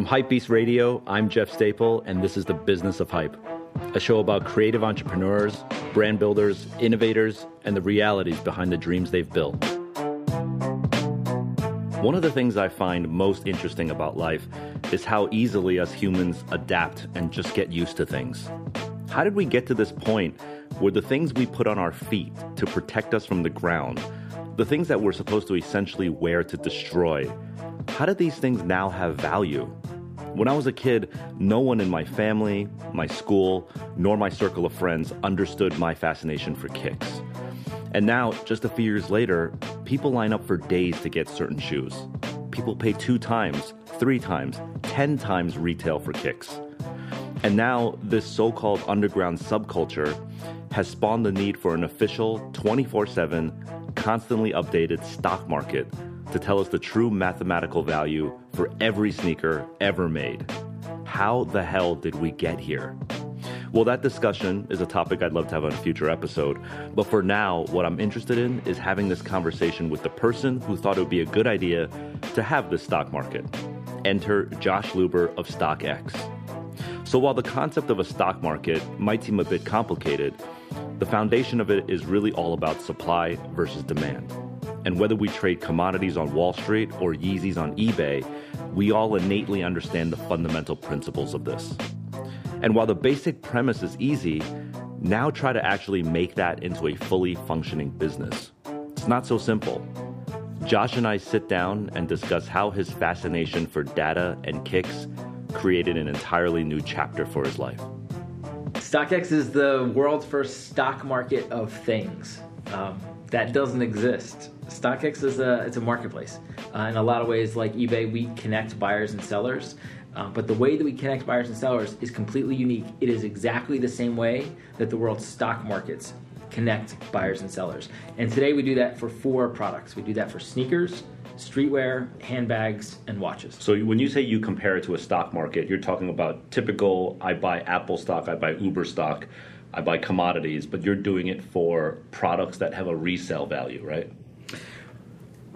From Hypebeast Radio, I'm Jeff Staple, and this is The Business of Hype, a show about creative entrepreneurs, brand builders, innovators, and the realities behind the dreams they've built. One of the things I find most interesting about life is how easily us humans adapt and just get used to things. How did we get to this point where the things we put on our feet to protect us from the ground, the things that we're supposed to essentially wear to destroy, how did these things now have value? When I was a kid, no one in my family, my school, nor my circle of friends understood my fascination for kicks. And now, just a few years later, people line up for days to get certain shoes. People pay two times, three times, ten times retail for kicks. And now, this so called underground subculture has spawned the need for an official 24 7, constantly updated stock market to tell us the true mathematical value for every sneaker ever made. How the hell did we get here? Well, that discussion is a topic I'd love to have on a future episode. But for now, what I'm interested in is having this conversation with the person who thought it would be a good idea to have this stock market. Enter Josh Luber of StockX. So while the concept of a stock market might seem a bit complicated, the foundation of it is really all about supply versus demand. And whether we trade commodities on Wall Street or Yeezys on eBay, we all innately understand the fundamental principles of this. And while the basic premise is easy, now try to actually make that into a fully functioning business. It's not so simple. Josh and I sit down and discuss how his fascination for data and kicks created an entirely new chapter for his life. StockX is the world's first stock market of things. Um, that doesn't exist. StockX is a it's a marketplace. Uh, in a lot of ways, like eBay, we connect buyers and sellers. Uh, but the way that we connect buyers and sellers is completely unique. It is exactly the same way that the world's stock markets connect buyers and sellers. And today we do that for four products. We do that for sneakers, streetwear, handbags, and watches. So when you say you compare it to a stock market, you're talking about typical I buy Apple stock, I buy Uber stock, I buy commodities, but you're doing it for products that have a resale value, right?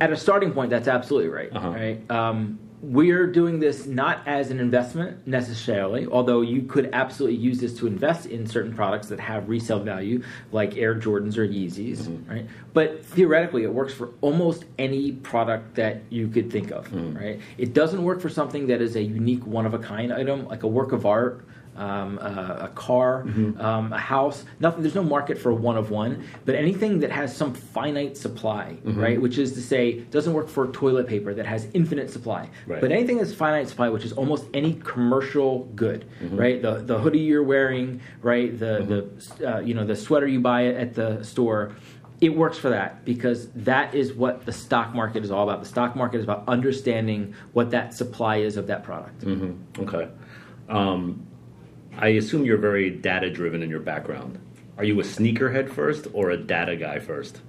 At a starting point, that's absolutely right. Uh-huh. Right. Um, we're doing this not as an investment necessarily, although you could absolutely use this to invest in certain products that have resale value, like Air Jordans or Yeezys, mm-hmm. right? But theoretically, it works for almost any product that you could think of, mm-hmm. right? It doesn't work for something that is a unique, one of a kind item, like a work of art um, a, a, car, mm-hmm. um, a house. Nothing. There's no market for one of one. But anything that has some finite supply, mm-hmm. right? Which is to say, doesn't work for toilet paper that has infinite supply. Right. But anything that's finite supply, which is almost any commercial good, mm-hmm. right? The the hoodie you're wearing, right? The mm-hmm. the uh, you know the sweater you buy at the store it works for that because that is what the stock market is all about. The stock market is about understanding what that supply is of that product. Mm-hmm. Okay. Um, I assume you're very data driven in your background. Are you a sneakerhead first or a data guy first?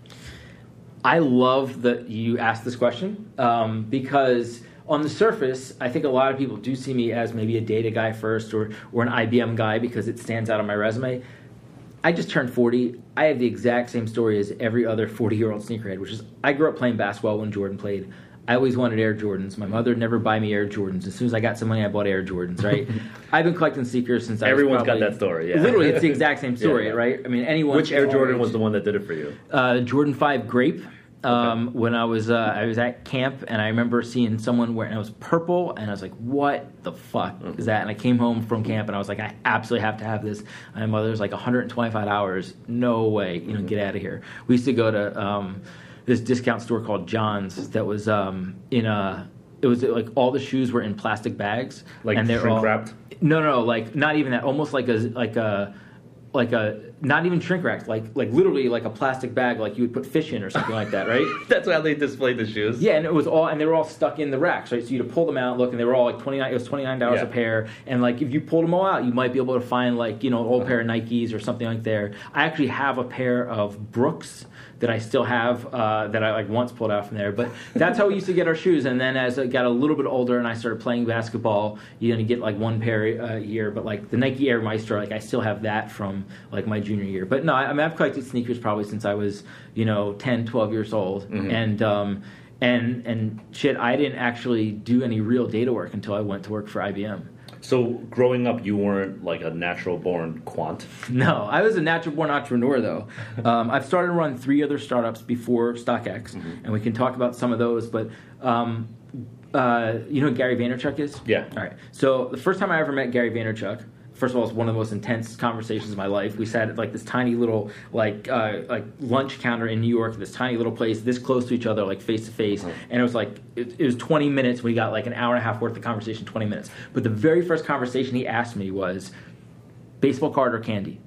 I love that you asked this question um, because on the surface, I think a lot of people do see me as maybe a data guy first or, or an IBM guy because it stands out on my resume. I just turned 40. I have the exact same story as every other 40 year old sneakerhead, which is I grew up playing basketball when Jordan played. I always wanted Air Jordans. My mother never buy me Air Jordans. As soon as I got some money, I bought Air Jordans. Right? I've been collecting sneakers since I Everyone's probably, got that story. Yeah. Literally, it's the exact same story, yeah, yeah. right? I mean, anyone. Which Air Jordan was the one that did it for you? Uh, Jordan Five Grape. Um, okay. When I was uh, I was at camp and I remember seeing someone wearing it was purple and I was like, what the fuck mm-hmm. is that? And I came home from camp and I was like, I absolutely have to have this. And my mother was like, 125 hours, no way, you know, mm-hmm. get out of here. We used to go to. Um, this discount store called John's that was um, in a. It was like all the shoes were in plastic bags, like and they're shrink all, wrapped. No, no, like not even that. Almost like a like a like a not even shrink wrapped, like like literally like a plastic bag, like you would put fish in or something like that, right? That's how they displayed the shoes. Yeah, and it was all and they were all stuck in the racks, right? So you to pull them out, look, and they were all like twenty nine. It was twenty nine dollars yeah. a pair, and like if you pulled them all out, you might be able to find like you know an old pair of Nikes or something like there. I actually have a pair of Brooks that I still have uh, that I like once pulled out from there. But that's how we used to get our shoes. And then as I got a little bit older and I started playing basketball, you know, get like one pair a year. But like the Nike Air Maestro, like I still have that from like my junior year. But no, I, I mean I've collected sneakers probably since I was you know 10, 12 years old, mm-hmm. and um, and and shit, I didn't actually do any real data work until I went to work for IBM. So growing up, you weren't like a natural born quant. No, I was a natural born entrepreneur though. Um, I've started to run three other startups before StockX, and we can talk about some of those. But um, uh, you know who Gary Vaynerchuk is? Yeah. All right. So the first time I ever met Gary Vaynerchuk, first of all, it's one of the most intense conversations of my life. We sat at like this tiny little like uh, like lunch counter in New York, this tiny little place, this close to each other, like face to face, and it was like it, it was 20 minutes. We got like an hour and a half worth of conversation, 20 minutes. But the very first conversation he asked me was, baseball card or candy?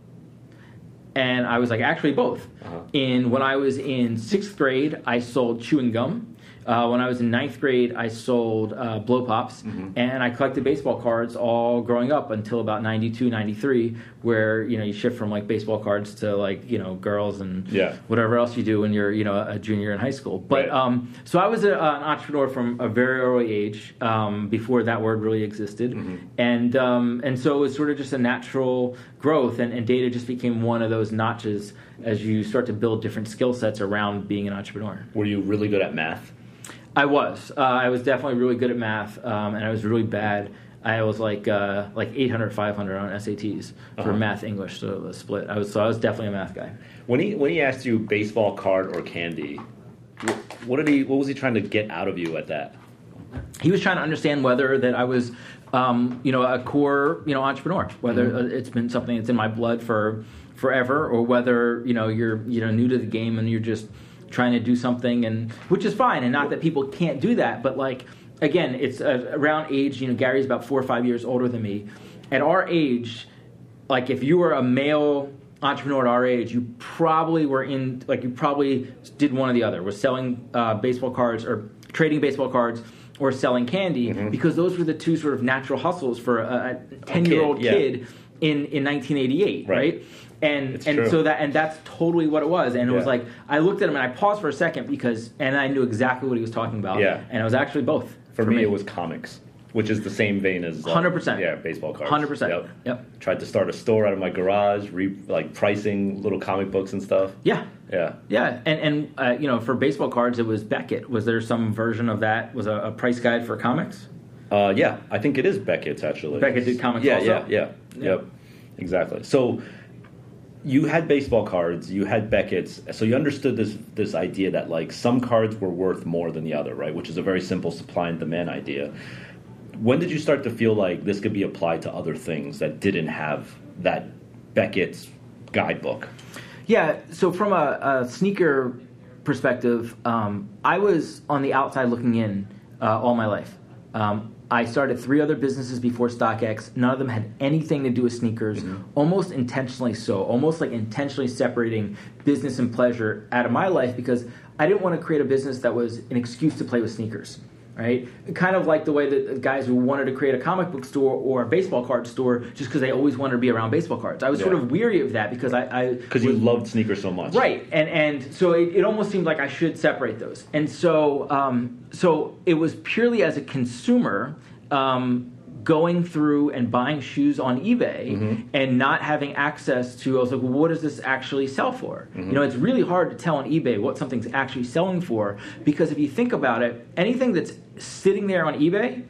And I was like, actually, both. Uh-huh. In when I was in sixth grade, I sold chewing gum. Uh, when I was in ninth grade, I sold uh, blow pops, Mm-hmm. and I collected baseball cards all growing up until about 92, 93, where you know you shift from like baseball cards to like you know girls and Yeah. whatever else you do when you're you know a junior in high school. But Right. um, so I was a, an entrepreneur from a very early age, um, before that word really existed, Mm-hmm. and um, and so it was sort of just a natural growth, and, and data just became one of those notches as you start to build different skill sets around being an entrepreneur. Were you really good at math? I was. Uh, I was definitely really good at math, um, and I was really bad. I was like uh, like 800, 500 on SATs for Uh-huh. math, English, so the split. I was so I was definitely a math guy. When he when he asked you baseball card or candy, what did he? What was he trying to get out of you at that? He was trying to understand whether that I was, um, you know, a core, you know, entrepreneur. Whether Mm-hmm. it's been something that's in my blood for forever, or whether you know you're you know new to the game and you're just trying to do something, and which is fine, and not that people can't do that, but like again, it's uh, around age. You know, Gary's about four or five years older than me. At our age, like if you were a male entrepreneur at our age, you probably were in like you probably did one or the other, was selling uh, baseball cards or trading baseball cards or selling candy because those were the two sort of natural hustles for a ten year old yeah. kid in in 1988, Right. right? And It's and true. so that and that's totally what it was. And it was like I looked at him and I paused for a second because and I knew exactly what he was talking about. Yeah. And it was actually both For, me, it was comics, which is the same vein as uh, 100%. Yeah, baseball cards. 100%. Yep. Yep. Tried to start a store out of my garage, re, like pricing little comic books and stuff. yeah. Yeah. Yeah, and and uh, you know, for baseball cards, it was Beckett. Was there some version of that? Was a, a price guide for comics? Uh, yeah, I think it is Beckett's actually. Beckett did comics Yeah, also? yeah, yeah, Yeah. Yep. Exactly. So you had baseball cards, you had Beckett's, so you understood this this idea that like some cards were worth more than the other, right? Which is a very simple supply and demand idea. When did you start to feel like this could be applied to other things that didn't have that Beckett's guidebook? Yeah. So from a, a sneaker perspective, um, I was on the outside looking in uh, all my life. Um, I started three other businesses before StockX. None of them had anything to do with sneakers. Mm-hmm. Almost intentionally so. Almost like intentionally separating business and pleasure out of my life because I didn't want to create a business that was an excuse to play with sneakers. Right, kind of like the way that guys who wanted to create a comic book store or a baseball card store just because they always wanted to be around baseball cards. I was sort of weary of that because I Because you loved sneakers so much. Right, and and so it, it almost seemed like I should separate those, and so um, so it was purely as a consumer um, going through and buying shoes on eBay mm-hmm. and not having access to. I was like, well, what does this actually sell for? You mm-hmm. know, it's really hard to tell on eBay what something's actually selling for because if you think about it, anything that's sitting there on eBay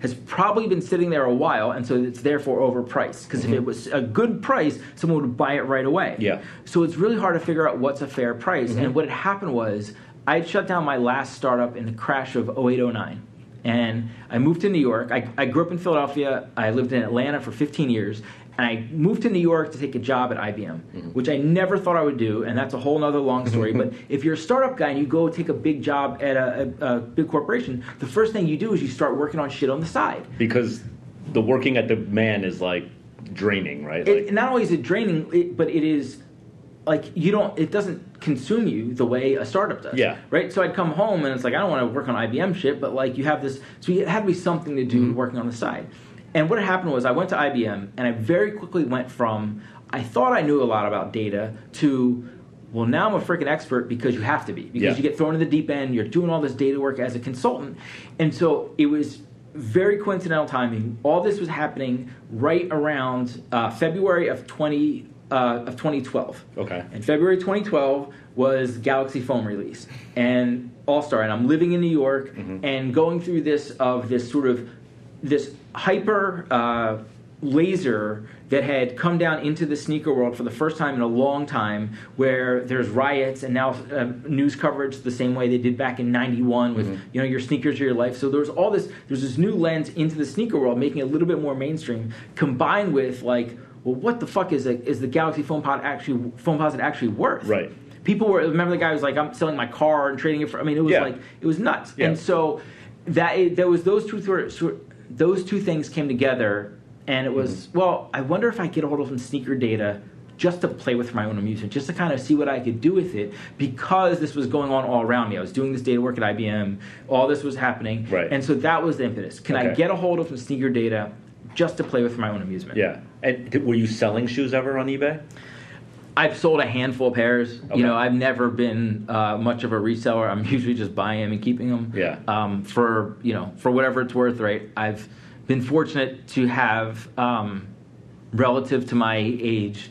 has probably been sitting there a while, and so it's therefore overpriced. Because if mm-hmm. it was a good price, someone would buy it right away. Yeah. So it's really hard to figure out what's a fair price. And what had happened was I had shut down my last startup in the crash of 0809. And I moved to New York. I, I grew up in Philadelphia. I lived in Atlanta for 15 years. And I moved to New York to take a job at IBM, mm-hmm. which I never thought I would do. And that's a whole other long story. but if you're a startup guy and you go take a big job at a, a, a big corporation, the first thing you do is you start working on shit on the side. Because the working at the man is like draining, right? it, Like, not only is it draining, it, but it is like you don't. It doesn't consume you the way a startup does. Yeah. Right. So I'd come home and it's like I don't want to work on IBM shit, but like you have this. So it had to be something to do Mm-hmm. working on the side. And what happened was I went to IBM and I very quickly went from I thought I knew a lot about data to well now I'm a freaking expert because you have to be because Yeah. you get thrown in the deep end. You're doing all this data work as a consultant, and so it was very coincidental timing. All this was happening right around uh, February of 20 uh, of 2012. Okay. And February 2012 was Galaxy Foam release, and All Star, and I'm living in New York Mm-hmm. and going through this of this sort of this hyper uh, laser that had come down into the sneaker world for the first time in a long time, where there's riots and now uh, news coverage the same way they did back in '91 with Mm-hmm. you know your sneakers are your life. So there's all this there's this new lens into the sneaker world, making it a little bit more mainstream, combined with like, well, what the fuck is a, is the Galaxy Foam Pod actually Foamposite actually worth? Right. People were remember the guy was like, I'm selling my car and trading it for. I mean, it was Yeah. like it was nuts. Yeah. And so that there was those two those two things came together, and it was Mm-hmm. well. I wonder if I get a hold of some sneaker data just to play with for my own amusement, just to kind of see what I could do with it, because this was going on all around me. I was doing this data work at IBM. All this was happening, Right. and so that was the impetus. Can I get a hold of some sneaker data just to play with for my own amusement? Yeah. And did, were you selling shoes ever on eBay? I've sold a handful of pairs. Okay. You know, I've never been uh, much of a reseller. I'm usually just buying them and keeping them. Yeah. Um, for you know, for whatever it's worth, right? I've been fortunate to have, um, relative to my age,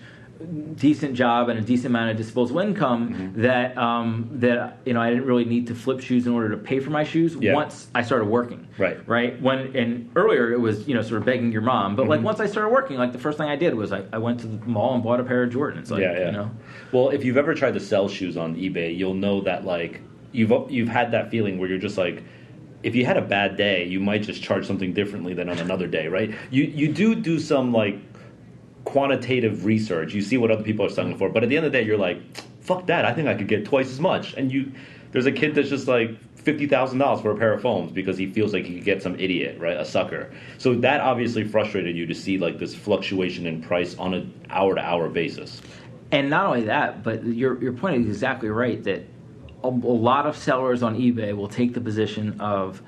decent job and a decent amount of disposable income Mm-hmm. that um, that you know I didn't really need to flip shoes in order to pay for my shoes Yeah. once I started working. Right. Right. When and earlier it was you know sort of begging your mom, but like Mm-hmm. once I started working, like the first thing I did was I, I went to the mall and bought a pair of Jordans. Like, yeah, yeah. You know. Well, if you've ever tried to sell shoes on eBay, you'll know that like you've you've had that feeling where you're just like if you had a bad day, you might just charge something differently than on another day, right? You you do do some like quantitative research. You see what other people are selling for, but at the end of the day, you're like, fuck that. I think I could get twice as much. And you, there's a kid that's just like fifty thousand dollars for a pair of Foams because he feels like he could get some idiot, right? A sucker. So that obviously frustrated you to see like this fluctuation in price on an hour to hour basis. And not only that, but your your point is exactly right that a, a lot of sellers on eBay will take the position of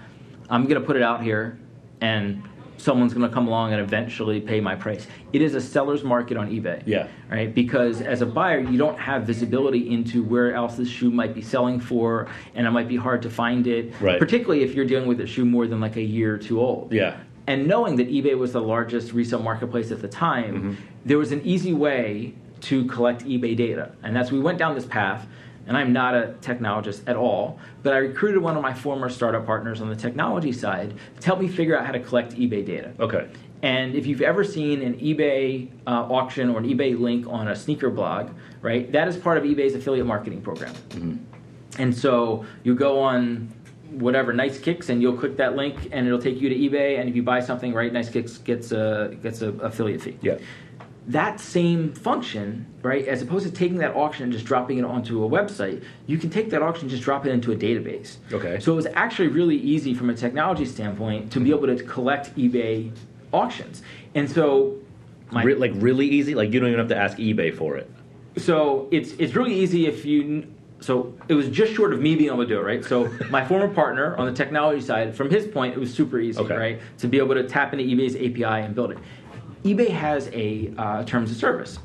I'm going to put it out here and someone's going to come along and eventually pay my price. It is a seller's market on eBay. Yeah. Right? Because as a buyer, you don't have visibility into where else this shoe might be selling for and it might be hard to find it, Right. particularly if you're dealing with a shoe more than like a year or two old. Yeah. And knowing that eBay was the largest resale marketplace at the time, Mm-hmm. there was an easy way to collect eBay data. And that's we went down this path. And I'm not a technologist at all, but I recruited one of my former startup partners on the technology side to help me figure out how to collect eBay data. Okay. And if you've ever seen an eBay uh, auction or an eBay link on a sneaker blog, right, that is part of eBay's affiliate marketing program. Mm-hmm. And so you go on whatever Nice Kicks, and you'll click that link, and it'll take you to eBay. And if you buy something, right, Nice Kicks gets a gets a affiliate fee. Yeah. That same function, right, as opposed to taking that auction and just dropping it onto a website, you can take that auction and just drop it into a database. Okay. So it was actually really easy from a technology standpoint to be able to collect eBay auctions. And so my Re- like really easy. Like you don't even have to ask eBay for it. so it's it's really easy if you. So it was just short of me being able to do it, right? So my former partner on the technology side, from his point, it was super easy, Okay. right, to be able to tap into eBay's API and build it. eBay has a uh, terms of service,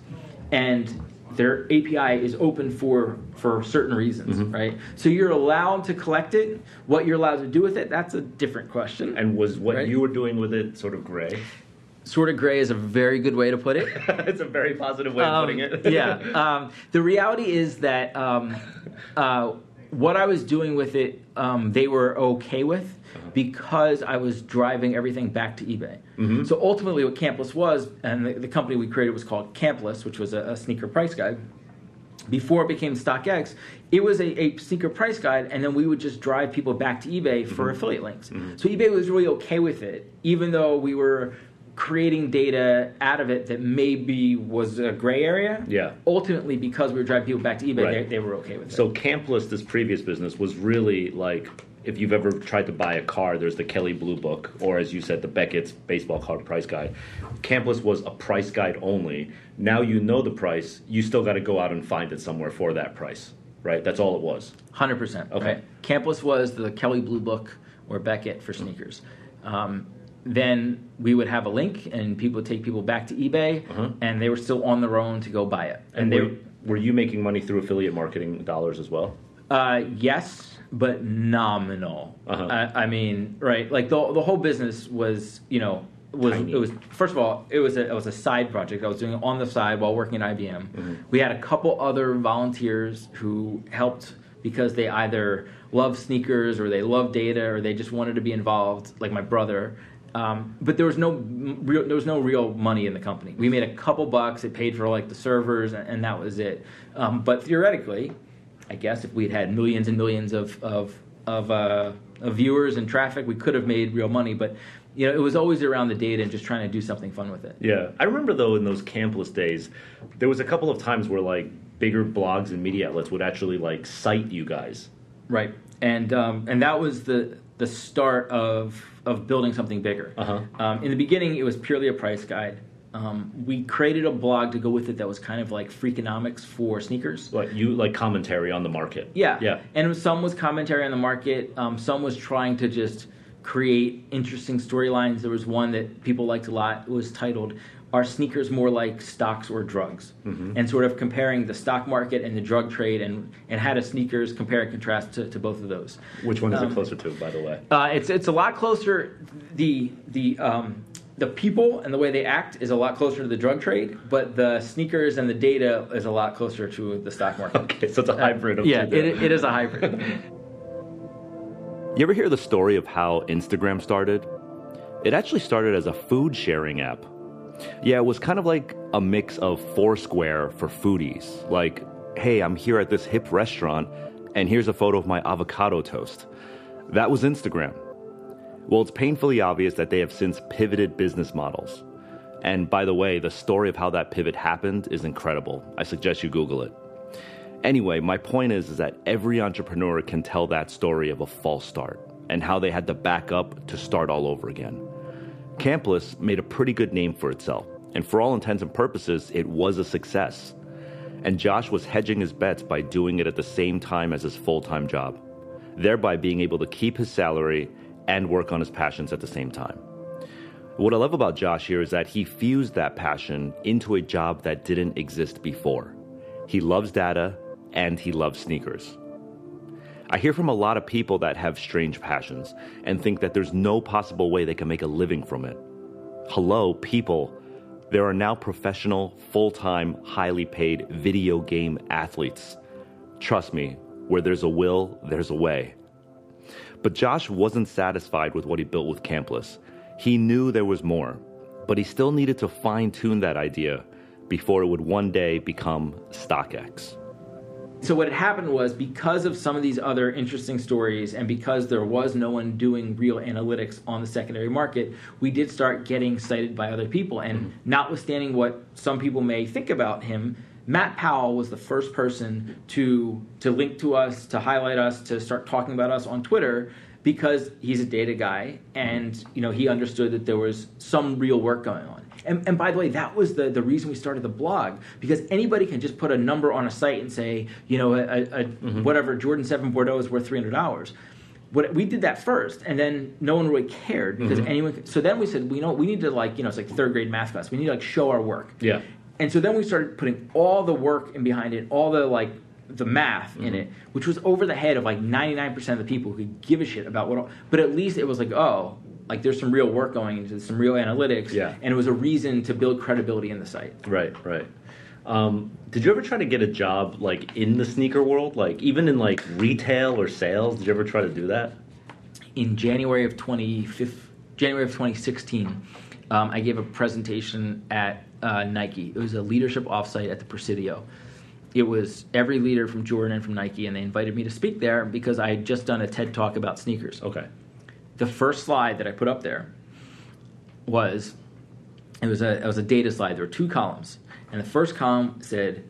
and their API is open for for certain reasons, Mm-hmm. right? So you're allowed to collect it. What you're allowed to do with it, that's a different question. And was what Right. you were doing with it sort of gray? sort of gray is a very good way to put it. it's a very positive way of Um, putting it. yeah. Um, the reality is that um, uh, what I was doing with it, um, they were okay with Uh-huh. because I was driving everything back to eBay. Mm-hmm. So ultimately, what Campless was, and the, the company we created was called Campless, which was a, a sneaker price guide. Before it became StockX, it was a, a sneaker price guide, and then we would just drive people back to eBay for Mm-hmm. affiliate links. So eBay was really okay with it, even though we were creating data out of it that maybe was a gray area. Yeah. Ultimately, because we were driving people back to eBay, Right. they, they were okay with it. So Campless, this previous business, was really like if you've ever tried to buy a car, there's the Kelley Blue Book, or as you said, the Beckett's baseball card price guide. Campless was a price guide only. Now you know the price, you still got to go out and find it somewhere for that price, right? That's all it was. Hundred percent. Okay. Right. Campless was the Kelley Blue Book or Beckett for sneakers. Um, then we would have a link, and people would take people back to eBay, Uh-huh. and they were still on their own to go buy it. And they were, were you making money through affiliate marketing dollars as well? Uh, yes, but nominal. Uh-huh. I, I mean, right? Like the the whole business was, you know, was Tiny. it was first of all, it was a it was a side project I was doing on the side while working at IBM. Mm-hmm. We had a couple other volunteers who helped because they either love sneakers or they love data or they just wanted to be involved, like my brother. Um, but there was no real, there was no real money in the company. We made a couple bucks. It paid for like the servers, and, and that was it. Um, but theoretically, I guess if we'd had millions and millions of of of, uh, of viewers and traffic, we could have made real money. But you know, it was always around the data and just trying to do something fun with it. Yeah, I remember though in those campless days, there was a couple of times where like bigger blogs and media outlets would actually like cite you guys. Right, and um, and that was the the start of of building something bigger. Uh-huh. Um, in the beginning, it was purely a price guide. Um, we created a blog to go with it that was kind of like freakonomics for sneakers. Like you like commentary on the market. Yeah, Yeah. And some was commentary on the market. Um, some was trying to just create interesting storylines. There was one that people liked a lot. It was titled "Are Sneakers More Like Stocks or Drugs?" Mm-hmm. and sort of comparing the stock market and the drug trade, and and how do sneakers compare and contrast to, to both of those. Which one is Um, it closer to, by the way? Uh, it's it's a lot closer. The the um, the people and the way they act is a lot closer to the drug trade, but the sneakers and the data is a lot closer to the stock market. Okay, so it's a hybrid of yeah, it, it is a hybrid. You ever hear the story of how Instagram started? It actually started as a food sharing app. Yeah, it was kind of like a mix of Foursquare for foodies. Like, hey, I'm here at this hip restaurant, and here's a photo of my avocado toast. That was Instagram. Well, it's painfully obvious that they have since pivoted business models. And by the way, the story of how that pivot happened is incredible. I suggest you Google it. Anyway, my point is, is that every entrepreneur can tell that story of a false start and how they had to back up to start all over again. Campless made a pretty good name for itself, and for all intents and purposes, it was a success. And Josh was hedging his bets by doing it at the same time as his full time job, thereby being able to keep his salary and work on his passions at the same time. What I love about Josh here is that he fused that passion into a job that didn't exist before. He loves data and he loves sneakers. I hear from a lot of people that have strange passions and think that there's no possible way they can make a living from it. Hello, people. There are now professional, full time, highly paid video game athletes. Trust me, where there's a will, there's a way. But Josh wasn't satisfied with what he built with Campless. He knew there was more, but he still needed to fine tune that idea before it would one day become StockX. So what had happened was because of some of these other interesting stories and because there was no one doing real analytics on the secondary market, we did start getting cited by other people. And mm-hmm. notwithstanding what some people may think about him, Matt Powell was the first person to to link to us, to highlight us, to start talking about us on Twitter because he's a data guy and you know he understood that there was some real work going on. And, and by the way, that was the, the reason we started the blog because anybody can just put a number on a site and say, you know, a, a, mm-hmm. whatever Jordan Seven Bordeaux is worth three hundred dollars. What we did that first, and then no one really cared because mm-hmm. anyone. So then we said, we know we need to like you know it's like third grade math class. We need to like show our work. Yeah. And so then we started putting all the work in behind it, all the like the math in mm-hmm. it, which was over the head of like 99% of the people who could give a shit about what. But at least it was like, oh, like there's some real work going into this, some real analytics, Yeah. and it was a reason to build credibility in the site. Right, right. Um, did you ever try to get a job like in the sneaker world, like even in like retail or sales? Did you ever try to do that? in January of 25 January of 2016, um, I gave a presentation at uh, Nike. It was a leadership offsite at the Presidio. It was every leader from Jordan and from Nike, and they invited me to speak there because I had just done a TED talk about sneakers. Okay. The first slide that I put up there was it was a it was a data slide. There were two columns, and the first column said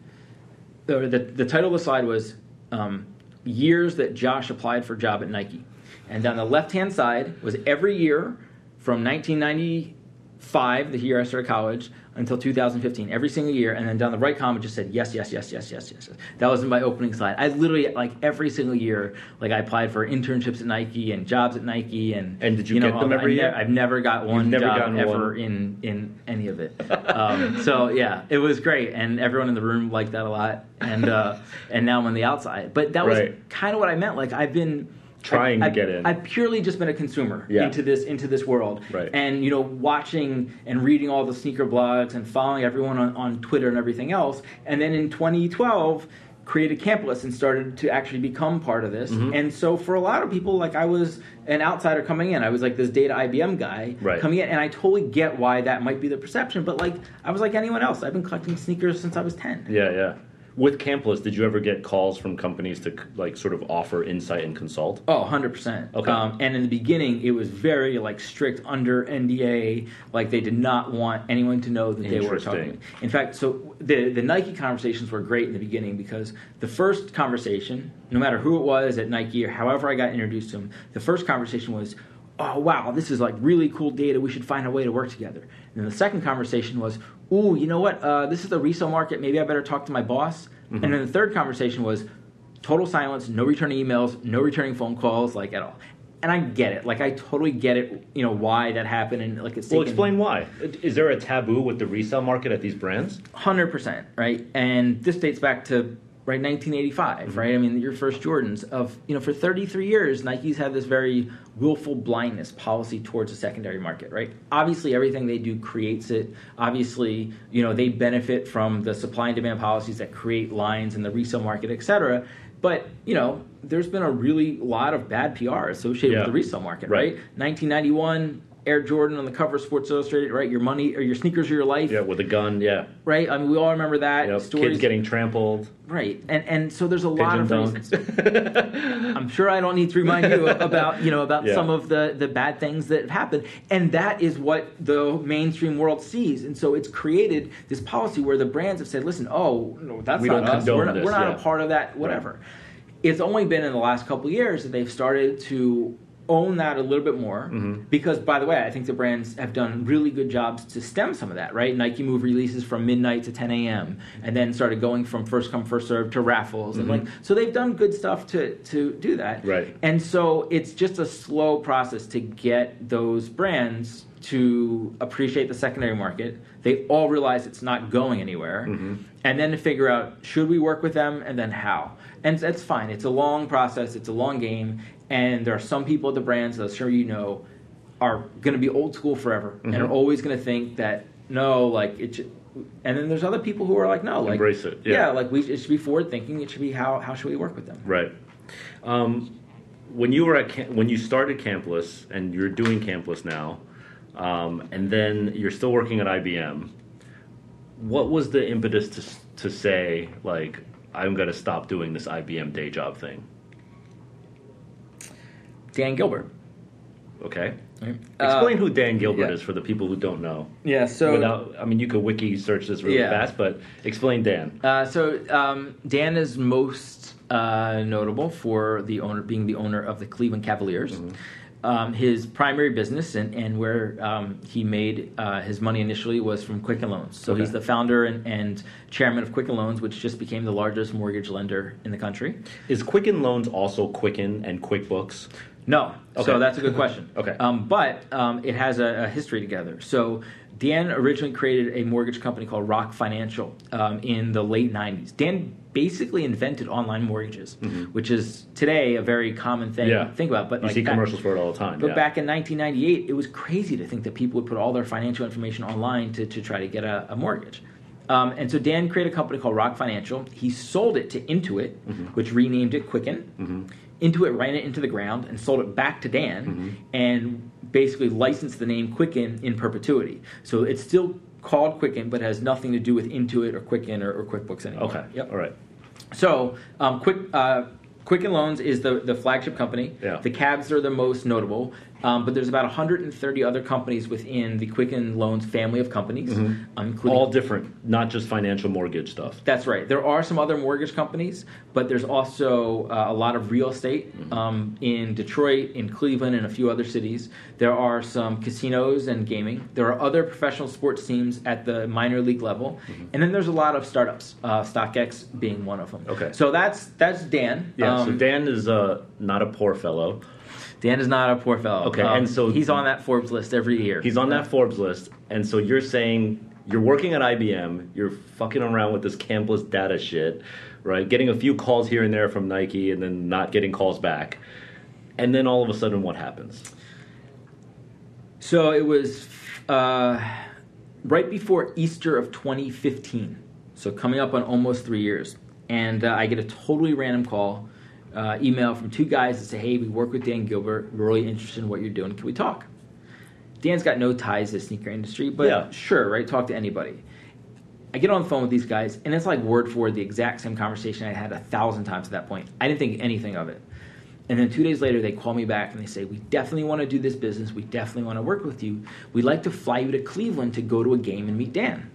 or the the title of the slide was um, years that Josh applied for a job at Nike, and down the left hand side was every year from 1995, the year I started college, until 2015, every single year, and then down the right column it just said yes, yes, yes, yes, yes, yes. yes. That was my opening slide. I literally like every single year, like I applied for internships at Nike and jobs at Nike, and And did you know, get them I every ne- year? I've never got one never job ever one? in in any of it. Um, so yeah, it was great, and everyone in the room liked that a lot. And uh, and now I'm on the outside. But that was Right. kind of what I meant. Like I've been Trying to I've- get in. I've purely just been a consumer Yeah. into this into this world. Right. And you know, watching and reading all the sneaker blogs and following everyone on, on Twitter and everything else. And then in 2012. created Campless and started to actually become part of this. Mm-hmm. And so for a lot of people, like I was an outsider coming in. I was like this data IBM guy Right. coming in, and I totally get why that might be the perception. But like I was like anyone else. I've been collecting sneakers since I was ten. Yeah, yeah. With Campless, did you ever get calls from companies to like sort of offer insight and consult? Oh, 100%. Okay. Um, and in the beginning, it was very like strict under NDA. Like they did not want anyone to know that they were talking. In fact, so the the Nike conversations were great in the beginning because the first conversation, no matter who it was at Nike or however I got introduced to them, the first conversation was, "Oh wow, this is like really cool data. We should find a way to work together." And then the second conversation was, "Ooh, you know what? Uh, this is the resale market. Maybe I better talk to my boss." Mm-hmm. And then the third conversation was, total silence, no returning emails, no returning phone calls, like at all. And I get it. Like I totally get it. You know why that happened, and like it's Well, taken explain why. Is there a taboo with the resale market at these brands? hundred percent right. And this dates back to right 1985, mm-hmm. right? I mean, your first Jordans of you know for 33 years, Nike's had this very willful blindness policy towards the secondary market, right? Obviously, everything they do creates it. Obviously, you know they benefit from the supply and demand policies that create lines in the resale market, et cetera. But you know, there's been a really lot of bad PR associated Yeah. with the resale market, Right. right? 1991. Air Jordan on the cover of Sports Illustrated, right? Your money or your sneakers are your life, Yeah, with a gun. Yeah, right? I mean, we all remember that. Yep. Stories, kids getting trampled. right, and and so there's a lot of dunk. reasons. I'm sure I don't need to remind you about you know about Yeah. some of the the bad things that happen, and that is what the mainstream world sees, and so it's created this policy where the brands have said, listen, oh no, that's We not don't us. condone We're not, this, we're not yeah. a part of that. Whatever. It's only been in the last couple of years that they've started to own that a little bit more Mm-hmm. because by the way i think the brands have done really good jobs to stem some of that right nike move releases from midnight to 10 a.m and then started going from first come first serve to raffles and like so they've done good stuff to to do that Mm-hmm. Right. and so it's just a slow process to get those brands to appreciate the secondary market they all realize it's not going anywhere Mm-hmm. And then to figure out should we work with them and then how and that's fine it's a long process it's a long game and there are some people at the brands that I'm sure you know are going to be old school forever and Mm-hmm. are always going to think that no like it should and then there's other people who are like no like Embrace it, yeah. like we it should be forward thinking it should be how how should we work with them Right. Um, when you were at when you started Campless and you're doing Campless now, um, and then you're still working at IBM. What was the impetus to to say like I'm going to stop doing this IBM day job thing? Dan Gilbert Okay. Explain Uh, who Dan Gilbert yeah. is for the people who don't know. yeah so Without, I mean, you could wiki search this really Yeah. fast, but explain Dan. Uh, so um, Dan is most uh, notable for the owner being the owner of the Cleveland Cavaliers. Um, his primary business and, and where um, he made uh, his money initially was from Quicken Loans. So Okay. he's the founder and, and chairman of Quicken Loans, which just became the largest mortgage lender in the country. Is Quicken Loans also Quicken and QuickBooks? No. Okay. So that's a good question. Okay. Um, but um, it has a, a history together. So Dan originally created a mortgage company called Rock Financial um, in the late 90s. Dan basically invented online mortgages, which is today a very common thing Mm-hmm. Yeah. to think about. But You like see back- commercials for it all the time. But yeah. back in 1998, it was crazy to think that people would put all their financial information online to, to try to get a, a mortgage. Um, and so Dan created a company called Rock Financial. He sold it to Intuit, Mm-hmm. which renamed it Quicken. Intuit ran it into the ground and sold it back to Dan Mm-hmm. and basically licensed the name Quicken in perpetuity. So it's still called Quicken, but has nothing to do with Intuit or Quicken or, or QuickBooks anymore. Okay. Yep. All right. So, um, Quick uh, Quicken Loans is the, the flagship company. Yeah. The Cavs are the most notable, um, but there's about 130 other companies within the Quicken Loans family of companies, um, including Mm-hmm. All different, not just financial mortgage stuff. that's right. There are some other mortgage companies, but there's also uh, a lot of real estate um, in Detroit, in Cleveland, and a few other cities. There are some casinos and gaming. There are other professional sports teams at the minor league level, and then there's a lot of startups. Uh, StockX being one of them. Okay. So that's that's Dan. Yeah. so Um, Dan is uh, not a poor fellow. Dan is not a poor fellow. Okay, Um, and so- he's on that Forbes list every year. He's on that Forbes list, and so you're saying you're working at IBM, you're fucking around with this Campless data shit, right? Getting a few calls here and there from Nike, and then not getting calls back, and then all of a sudden, what happens? So it was uh, right before Easter of 2015. So coming up on almost three years. and uh, I get a totally random call, uh, email from two guys that say, "Hey, we work with Dan Gilbert. We're really interested in what you're doing. Can we talk?" Dan's got no ties to the sneaker industry, but Yeah. sure, right? Talk to anybody. I get on the phone with these guys, and it's like word for word the exact same conversation I had a thousand times at that point. I didn't think anything of it. And then two days later, they call me back and they say, We definitely want to do this business. We definitely want to work with you. We'd like to fly you to Cleveland to go to a game and meet Dan.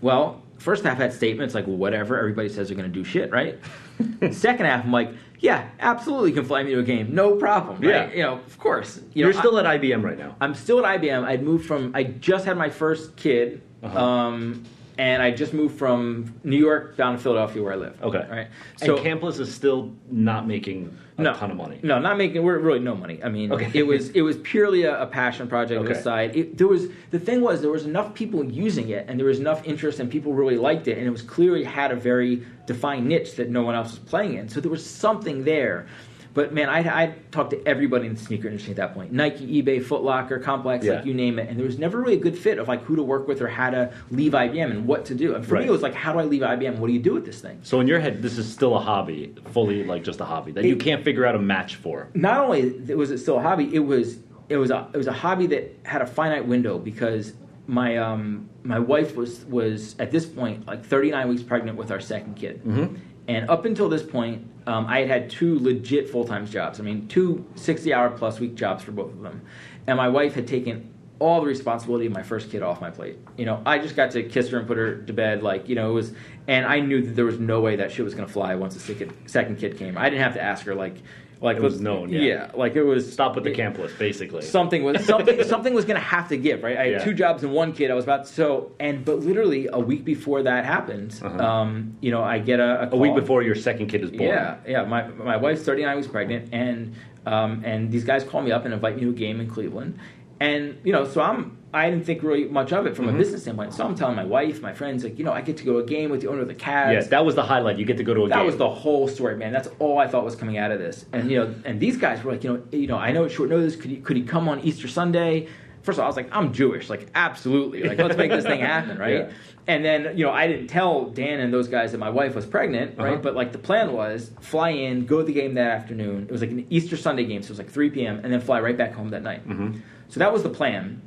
Well, first half had statements like, whatever, everybody says they're going to do shit, right? Second half, I'm like, yeah, absolutely you can fly me to a game, no problem, right? Yeah. You know, of course. You You're know, still at IBM right now. I'm still at IBM. I'd moved from, I just had my first kid, Uh-huh. um, and I just moved from New York down to Philadelphia where I live. Okay. Right. So and Campless is still not making no, ton of money. No, not making. We're really no money. I mean, Okay. it was it was purely a, a passion project Okay. the side. It, there was the thing was there was enough people using it, and there was enough interest, and people really liked it, and it was clearly had a very defined niche that no one else was playing in. So there was something there. But man, I I talked to everybody in the sneaker industry at that point: Nike, eBay, Foot Locker, Complex, Yeah. like you name it. And there was never really a good fit of like who to work with or how to leave IBM and what to do. And for Right. me, it was like, how do I leave IBM? What do you do with this thing? So in your head, this is still a hobby, fully like just a hobby that you can't figure out a match for. not only was it still a hobby, it was it was a it was a hobby that had a finite window because my um my wife was was at this point like 39 weeks pregnant with our second kid, Mhm. And up until this point, um, I had had two legit full time jobs. I mean, two 60 hour plus week jobs for both of them, and my wife had taken all the responsibility of my first kid off my plate. You know, I just got to kiss her and put her to bed. Like, you know, it was, and I knew that there was no way that shit was going to fly once the second, second kid came. I didn't have to ask her. Like, like It was known, yeah. Yeah, like it was. Stop with the it- Campless, basically. Something was something something was going to have to give, right? I had Yeah. two jobs and one kid. I was about so and but literally a week before that happened, Uh-huh. um, you know, I get a, a, a week before your second kid is born. Yeah, yeah. My my wife's 39 weeks pregnant, and um, and these guys call me up and invite me to a game in Cleveland, and you know, so I'm I didn't think really much of it from Mhm. a business standpoint. So I'm telling my wife, my friends, like you know, I get to go to a game with the owner of the Cavs. Yes, that was the highlight. You get to go to a that game. That was the whole story, man. That's all I thought was coming out of this. And you know, and these guys were like, you know, you know, I know it's short notice. Could he, could he come on Easter Sunday? First of all, I was like, I'm Jewish, like absolutely, like let's make this thing happen, right? Yeah. And then you know, I didn't tell Dan and those guys that my wife was pregnant, right? Uh-huh. But like the plan was fly in, go to the game that afternoon. It was like an Easter Sunday game, so it was like 3 p.m. and then fly right back home that night. Mhm. So that was the plan.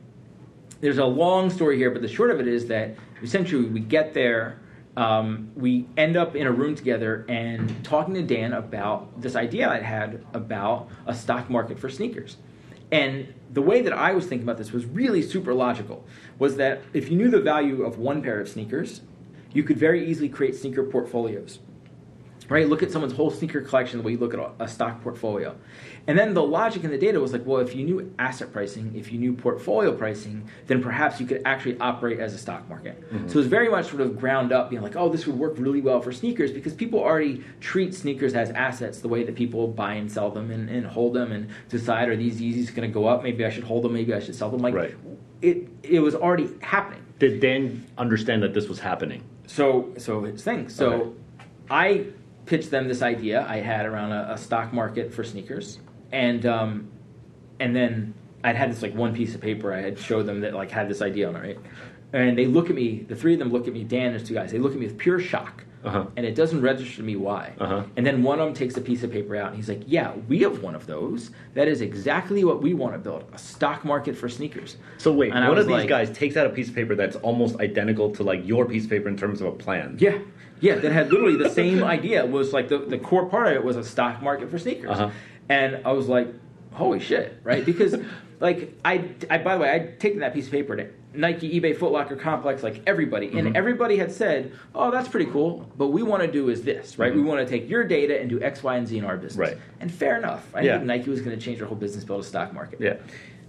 There's a long story here, but the short of it is that essentially we get there, um, we end up in a room together and talking to Dan about this idea I had about a stock market for sneakers. And the way that I was thinking about this was really super logical. Was that if you knew the value of one pair of sneakers, you could very easily create sneaker portfolios right? Look at someone's whole sneaker collection the way you look at a, stock portfolio. And then the logic in the data was like, well, if you knew asset pricing, if you knew portfolio pricing, then perhaps you could actually operate as a stock market. Mm-hmm. So it was very much sort of ground up, being like, oh, this would work really well for sneakers because people already treat sneakers as assets the way that people buy and sell them and, and hold them and decide, are these Yeezys going to go up? Maybe I should hold them, maybe I should sell them. Like, Right. it, it was already happening. Did Dan understand that this was happening? So so it's thing. So Okay. I pitched them this idea I had around a, a stock market for sneakers, and um, and then I'd had this like one piece of paper I had showed them that like had this idea on it, right? And they look at me. The three of them look at me. Dan and his two guys. They look at me with pure shock, Uh-huh. and it doesn't register to me why. Uh-huh. And then one of them takes a piece of paper out, and he's like, "Yeah, we have one of those. That is exactly what we want to build—a stock market for sneakers." So wait, And one of these like- guys takes out a piece of paper that's almost identical to like your piece of paper in terms of a plan. Yeah, yeah, that had literally the same idea. Was like the, the core part of it was a stock market for sneakers, Uh-huh. and I was like, holy shit, right? Because like I, I by the way, I'd taken that piece of paper to Nike, eBay, Footlocker Complex, like everybody, and Mhm. everybody had said, oh, that's pretty cool, but we want to do is this, right? Mhm. We want to take your data and do X, Y, and Z in our business, Right. And fair enough. I Yeah. think Nike was going to change their whole business, build a stock market Yeah.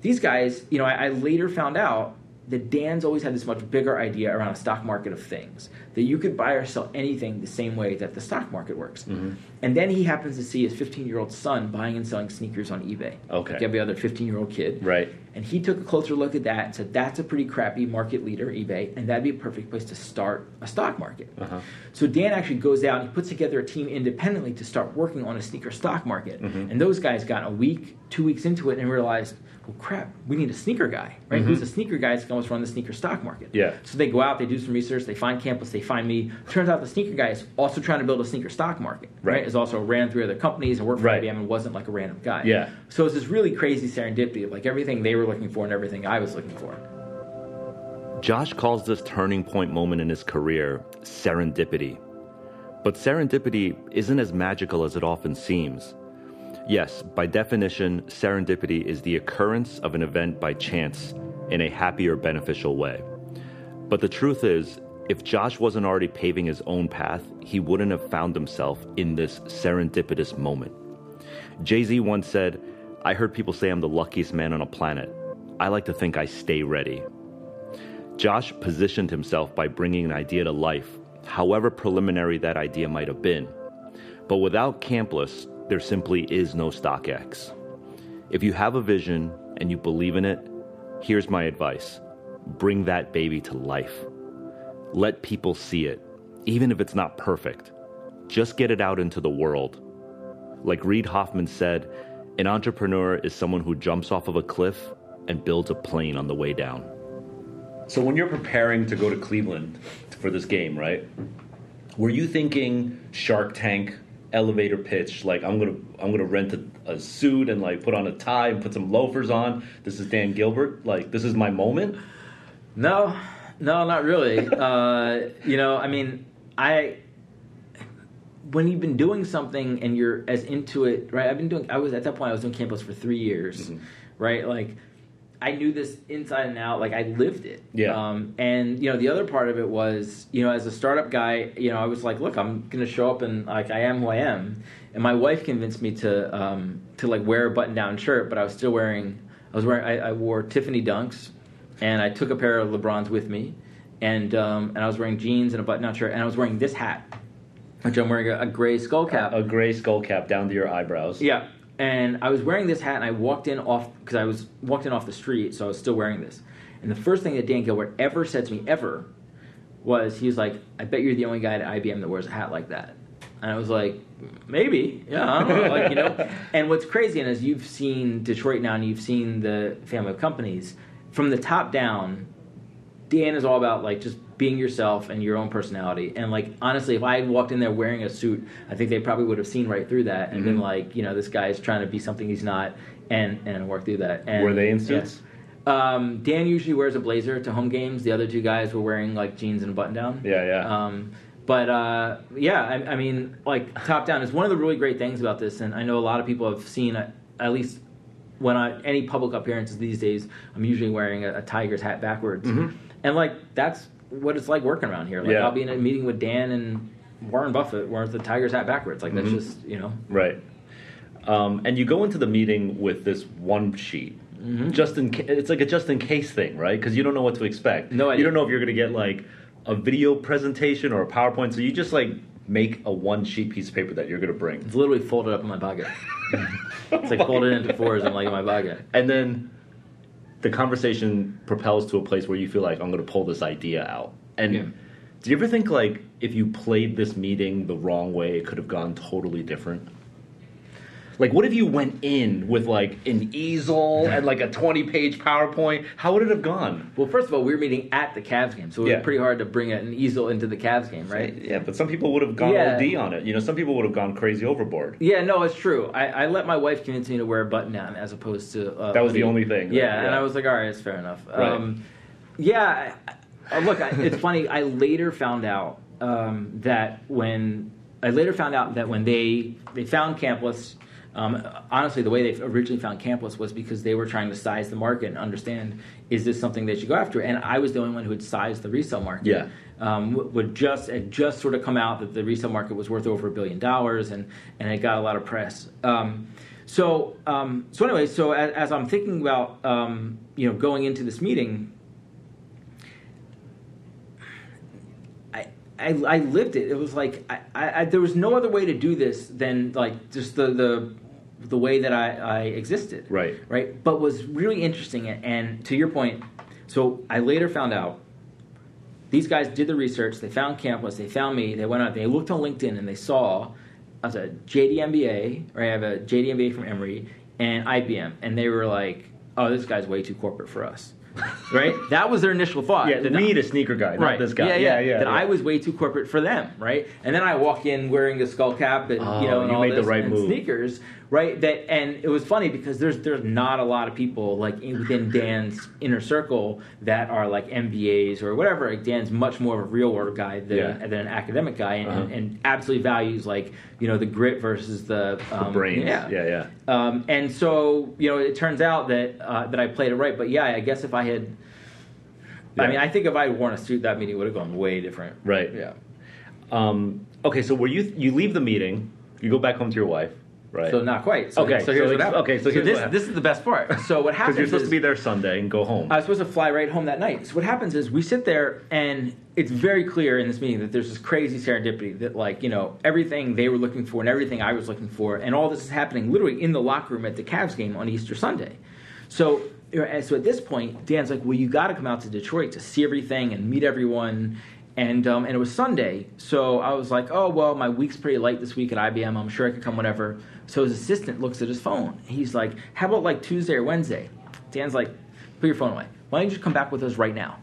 these guys, you know, I, I later found out that Dan's always had this much bigger idea around a stock market of things that you could buy or sell anything the same way that the stock market works. Mhm. And then he happens to see his 15 year old son buying and selling sneakers on eBay. Okay. Like every other 15 year old kid. Right. And he took a closer look at that and said, that's a pretty crappy market leader, eBay, and that'd be a perfect place to start a stock market. Uh-huh. So Dan actually goes out and he puts together a team independently to start working on a sneaker stock market. Mhm. And those guys got a week, two weeks into it and realized, well, crap, we need a sneaker guy, right? Mm-hmm. Who's a sneaker guy that's going to run the sneaker stock market. Yeah. So they go out, they do some research, they find Campless, they find me. Turns out the sneaker guy is also trying to build a sneaker stock market, right? Right. Is also ran through other companies and worked for Right. IBM and wasn't like a random guy. Yeah. So it's this really crazy serendipity of like everything they were looking for and everything I was looking for. Josh calls this turning point moment in his career serendipity. But serendipity isn't as magical as it often seems. Yes, by definition, serendipity is the occurrence of an event by chance in a happy or beneficial way. But the truth is, if Josh wasn't already paving his own path, he wouldn't have found himself in this serendipitous moment. Jay Z once said, I heard people say I'm the luckiest man on a planet. I like to think I stay ready. Josh positioned himself by bringing an idea to life, however preliminary that idea might have been. But without Campless, there simply is no StockX. If you have a vision and you believe in it, here's my advice bring that baby to life. Let people see it, even if it's not perfect. Just get it out into the world. Like Reid Hoffman said, an entrepreneur is someone who jumps off of a cliff and builds a plane on the way down. So when you're preparing to go to Cleveland for this game, right? Were you thinking Shark Tank elevator pitch like I'm to I'm to rent a, a suit and like put on a tie and put some loafers on. This is Dan Gilbert. Like this is my moment. No, no, not really. uh, you know, I mean, I when you've been doing something and you're as into it, right? I've been doing. I was at that point. I was doing Campless for three years, Mm-hmm. right? Like. I knew this inside and out, like I lived it. Yeah. Um, and you know, the other part of it was, you know, as a startup guy, you know, I was like, look, I'm going to show up and like I am who I am. And my wife convinced me to um, to like wear a button down shirt, but I was still wearing. I was wearing. I, I wore Tiffany Dunks, and I took a pair of LeBrons with me, and um, and I was wearing jeans and a button down shirt, and I was wearing this hat, which I'm wearing a, a gray skull cap. A gray skull cap down to your eyebrows. Yeah, and I was wearing this hat, and I walked in off because I was walked in off the street, so I was still wearing this. And the first thing that Dan Gilbert ever said to me ever was, he was like, "I bet you're the only guy at IBM that wears a hat like that." And I was like, "Maybe, yeah, I don't know, like you know." And what's crazy, and as you've seen Detroit now, and you've seen the family of companies from the top down, Dan is all about like just being yourself and your own personality. And like honestly, if I had walked in there wearing a suit, I think they probably would have seen right through that and been like, you know, this guy's trying to be something he's not, and and work through that. And, Were they in yeah. suits? Um, Dan usually wears a blazer to home games. The other two guys were wearing like jeans and a button down. Yeah, yeah. Um, but uh, yeah, I, I mean, like top down is one of the really great things about this, and I know a lot of people have seen uh, at least when I any public appearances these days, I'm usually wearing a, a Tigers hat backwards, and like that's what it's like working around here. Like Yeah. I'll be in a meeting with Dan and Warren Buffett wearing the Tigers hat backwards. Like that's just you know. Right. Um, and you go into the meeting with this one sheet. Mm-hmm. Just in, ca- it's like a just in case thing, right? Because you don't know what to expect. No idea. You don't know if you're going to get like a video presentation or a PowerPoint. So you just like make a one sheet piece of paper that you're going to bring, It's literally folded up in my pocket. it's like folded into fours and like in my pocket. and then the conversation propels to a place where you feel like I'm going to pull this idea out. And Yeah. do you ever think like if you played this meeting the wrong way, it could have gone totally different? Like, what if you went in with like an easel and like a 20 page PowerPoint? How would it have gone? Well, first of all, we were meeting at the Cavs game, so it was Yeah. pretty hard to bring an easel into the Cavs game, right? Yeah, but some people would have gone Yeah. OD on it. You know, some people would have gone crazy overboard. Yeah, no, it's true. I, I let my wife convince me to wear a button down as opposed to. Uh, That was the only thing, Yeah, right? and I was like, all right, it's fair enough. Right. Um, yeah, I, look, I, it's funny. I later found out um, that when I later found out that when they they found Campless. Um, honestly, the way they originally found Campless was because they were trying to size the market and understand is this something they should go after. And I was the only one who had sized the resale market. Yeah. um, would just had just sort of come out that the resale market was worth over a billion dollars, and and it got a lot of press. Um, so um, so anyway, so as, as I'm thinking about um, you know going into this meeting, I, I I lived it. It was like I, I, I there was no other way to do this than like just the the the way that I, I existed. Right. Right. But was really interesting, and, to your point, so I later found out these guys did the research. They found Campless. They found me. They went out. They looked on LinkedIn and they saw I was a JD MBA, or I have a JD MBA from Emory and IBM, and they were like, oh, this guy's way too corporate for us. right? That was their initial thought. Yeah, That we need a sneaker guy, not this guy. Yeah, yeah. yeah. that yeah. I was way too corporate for them, right? And then I walk in wearing a skull cap and Oh, you know and you all made the this right and move. sneakers, right? That and it was funny because there's there's not a lot of people like in, within Dan's inner circle that are like MBAs or whatever. Like Dan's much more of a real world guy than, Yeah. than an academic guy, and, Uh-huh. and, and absolutely values like you know the grit versus the, um, brains. Yeah, yeah, yeah. um, and so, you know, it turns out that uh, that I played it right. But yeah, I guess if I had, I mean, I think if I had worn a suit, that meeting would have gone way different. Right. Yeah. Um, okay, so were you you leave the meeting, you go back home to your wife, right? So not quite. So, Okay, So here's so what happened. okay, so here's this this is the best part. So what because happens you're supposed is to be there Sunday and go home. I was supposed to fly right home that night. So what happens is we sit there and it's very clear in this meeting that there's this crazy serendipity that like, you know, everything they were looking for and everything I was looking for and all this is happening literally in the locker room at the Cavs game on Easter Sunday. So so at this point, Dan's like, "Well, you got to come out to Detroit to see everything and meet everyone." And um, and it was Sunday, so I was like, "Oh well, my week's pretty light this week at IBM. I'm sure I could come whenever." So his assistant looks at his phone. He's like, "How about like Tuesday or Wednesday?" Dan's like, "Put your phone away. Why don't you just come back with us right now?"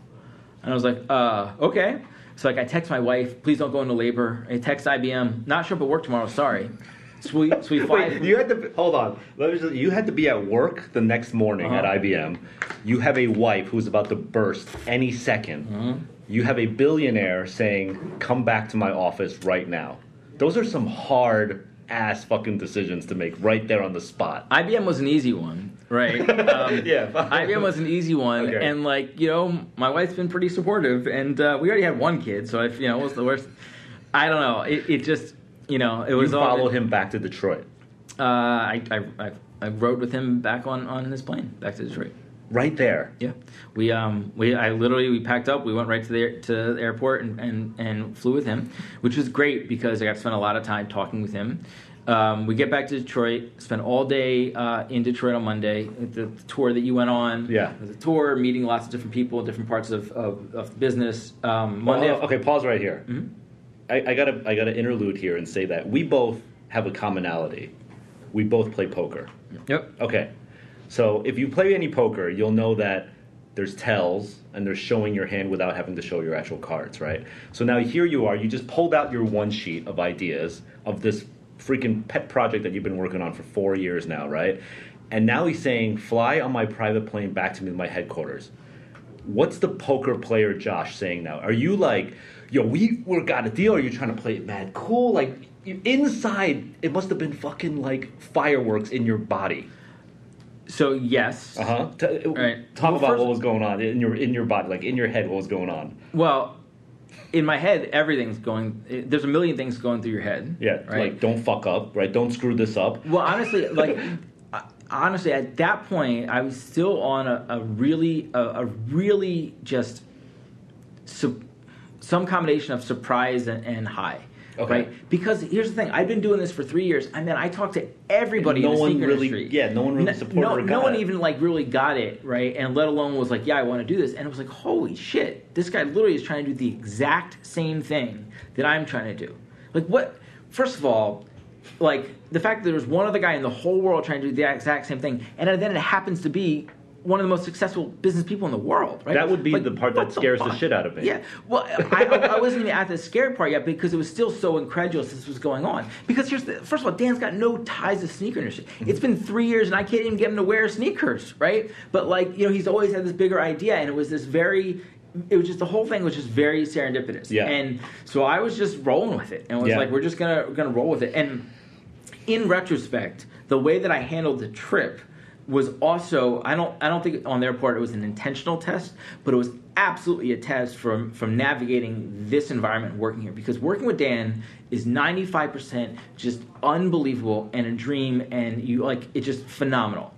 And I was like, "Uh, okay." So like, I text my wife, "Please don't go into labor." I text IBM, "Not show up at work tomorrow. Sorry." So we so we fly. Wait, you had to hold on. Just, you had to be at work the next morning at Uh-huh. IBM. You have a wife who's about to burst any 2nd You have a billionaire saying, "Come back to my office right now." Those are some hard ass fucking decisions to make right there on the spot. IBM was an easy one, right? Um, Yeah. IBM was an easy one, Okay. and like you know, my wife's been pretty supportive, and uh, we already had one kid, so if you know, it was the worst. I don't know. It, it just you know, it You was all. follow him back to Detroit. Uh, I, I I I rode with him back on on his plane back to Detroit. Right there. Yeah, we um we I literally we packed up. We went right to the to the airport and, and and flew with him, which was great because I got to spend a lot of time talking with him. Um, we get back to Detroit, spent all day uh, in Detroit on Monday. The tour that you went on, Yeah. the tour, meeting lots of different people, different parts of of, of business. Um, Monday, Oh, okay, pause right here. Mhm. I, I gotta I gotta interlude here and say that we both have a commonality. We both play poker. Yep. Okay, so if you play any poker, you'll know that there's tells and there's showing your hand without having to show your actual cards, right? So now here you are. You just pulled out your one sheet of ideas of this freaking pet project that you've been working on for four years now, right? And now he's saying, "Fly on my private plane back to me to my headquarters." what's the poker player Josh saying now? Are you like, yo, we we got a deal? Are you trying to play it mad cool? Like inside, it must have been fucking like fireworks in your body. So yes. Uh huh. T- Right. Talk Well, about first- what was going on in your in your body, like in your head, what was going on? Well, in my head, everything's going. eh, There's a million things going through your head. Yeah, Right. like don't fuck up, right? Don't screw this up. Well, honestly, like I- honestly, at that point, I was still on a, a really, a, a really just su- some combination of surprise and, and high. Okay. Right? Because here's the thing: I've been doing this for three years, and then I talked to everybody No in the one really- industry. yeah, no one really supported no, or no one it. even like really got it right, and let alone was like, "Yeah, I want to do this." And it was like, "Holy shit! This guy literally is trying to do the exact same thing that I'm trying to do." Like, what? First of all, like the fact that there was one other guy in the whole world trying to do the exact same thing, and then it happens to be one of the most successful business people in the world, right? That would be Like, the part that scares the fuck? shit out of me. Yeah, well, I, I, I wasn't even at the scared part yet because it was still so incredulous this was going on. Because here's the first of all, Dan's got no ties to sneaker industry. It's been three years and I can't even get him to wear sneakers, right? But like, you know, he's always had this bigger idea, and it was this very. It was just the whole thing was just very serendipitous, Yeah. and so I was just rolling with it, and was Yeah. like, we're just gonna we're gonna roll with it. And in retrospect, the way that I handled the trip was also I don't I don't think on their part it was an intentional test, but it was absolutely a test from from navigating this environment working here because working with Dan is 95% just unbelievable and a dream and you like it's just phenomenal.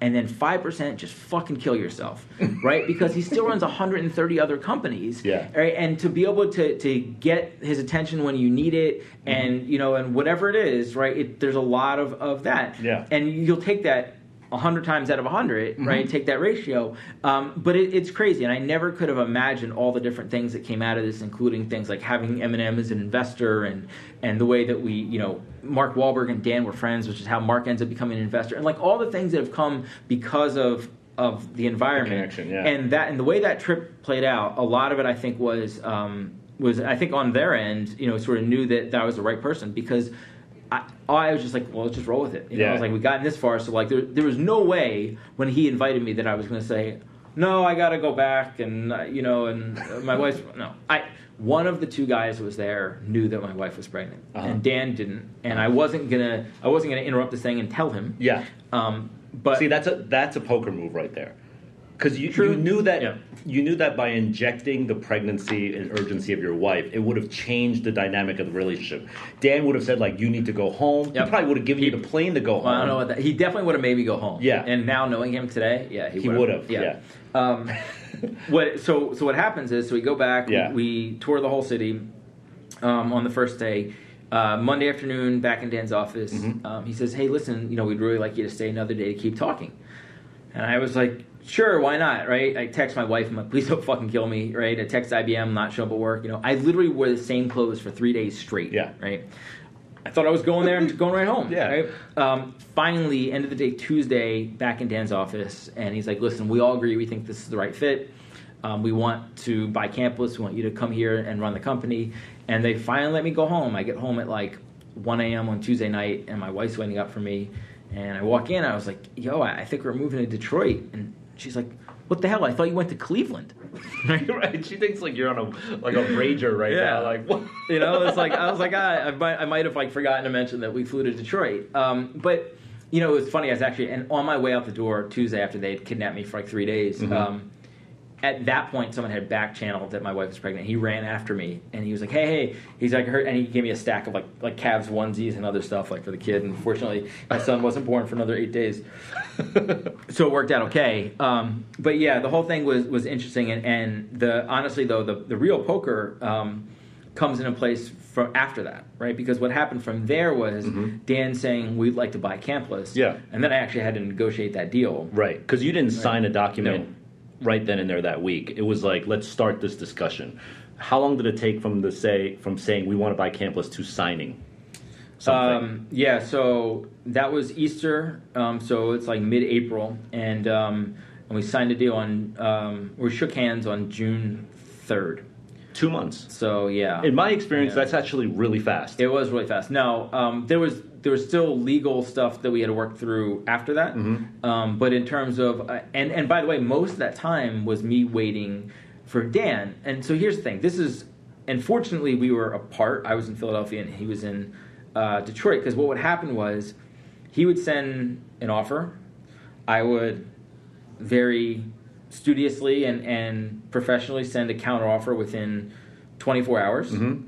And then 5% just fucking kill yourself, right? Because he still runs 130 other companies. Yeah. Right? And to be able to, to get his attention when you need it mm-hmm. and, you know, and whatever it is, right? It, there's a lot of, of that. Yeah. And you'll take that 100 times out of 100, right? Take that ratio. Um, but it, it's crazy. And I never could have imagined all the different things that came out of this, including things like having Eminem as an investor and, and the way that we, you know, Mark Wahlberg and Dan were friends, which is how Mark ends up becoming an investor. And like all the things that have come because of of the environment. connection, yeah. And that and the way that trip played out, a lot of it I think was um, was I think on their end, you know, sort of knew that that I was the right person because. I, was just like, well, let's just roll with it. You know, I was like, we've gotten this far, so like, there, there was no way when he invited me that I was going to say, no, I got to go back, and uh, you know, and uh, my wife's no. I one of the two guys who was there knew that my wife was pregnant, Uh-huh. and Dan didn't, and I wasn't gonna, I wasn't gonna interrupt this thing and tell him. Yeah. Um, but See, that's a that's a poker move right there. Because you, you knew that Yeah. you knew that by injecting the pregnancy and urgency of your wife, it would have changed the dynamic of the relationship. Dan would have said like, "You need to go home." Yep. He probably would have given you the plane to go home. I don't know what that. He definitely would have made me go home. Yeah. And now knowing him today, yeah, he, He would've, yeah. Um, what? So so what happens is so we go back. Yeah. We, we tour the whole city um, on the first day. Uh, Monday afternoon, back in Dan's office, Mm-hmm. um, he says, "Hey, listen, you know, we'd really like you to stay another day to keep talking." And I was like, "Sure, why not?" Right? I text my wife, "I'm like, please don't fucking kill me." Right? I text IBM, not show up at work. You know, I literally wore the same clothes for three days straight. Yeah. Right. I thought I was going there and going right home. Yeah. Right? Um, finally, end of the day, Tuesday, back in Dan's office, and he's like, "Listen, we all agree we think this is the right fit. Um, we want to buy Campless. We want you to come here and run the company." And they finally let me go home. I get home at like 1 a.m. on Tuesday night, and my wife's waiting up for me. And I walk in. I was like, "Yo, I I think we're moving to Detroit." And she's like, "What the hell? I thought you went to Cleveland." right? She thinks like you're on a like a rager right Yeah. now. Like what? you know, it's like I was like, I, I might, I might have like forgotten to mention that we flew to Detroit. Um, but you know, it was funny. I was actually, and on my way out the door Tuesday after they had kidnapped me for like three days. Mhm. Um, at that point, someone had back channeled that my wife was pregnant. He ran after me and he was like, "Hey, hey!" He's like, "Hurt," and he gave me a stack of like like Cavs onesies and other stuff like for the kid. And fortunately, my son wasn't born for another eight days, so it worked out okay. Um, but yeah, the whole thing was was interesting. And, and the honestly though, the the real poker. Um, comes into place from after that, right? Because what happened from there was Dan saying we'd like to buy Campless, Mm-hmm. Yeah. and then I actually had to negotiate that deal. Right, because you didn't sign a document No. Right then and there that week. It was like, let's start this discussion. How long did it take from the say from saying we want to buy Campless to signing? Something. Um, yeah, so that was Easter, um, so it's like mid-April, and um, and we signed a deal on um, we shook hands on June third. Two months. So yeah, In my experience, Yeah. that's actually really fast. It was really fast. No, um, there was there was still legal stuff that we had to work through after that. Mm-hmm. Um, but in terms of uh, and and by the way, most of that time was me waiting for Dan. And so here's the thing: this is unfortunately we were apart. I was in Philadelphia and he was in uh, Detroit. Because what would happen was he would send an offer. I would very studiously and, and professionally send a counter offer within 24 hours Mhm.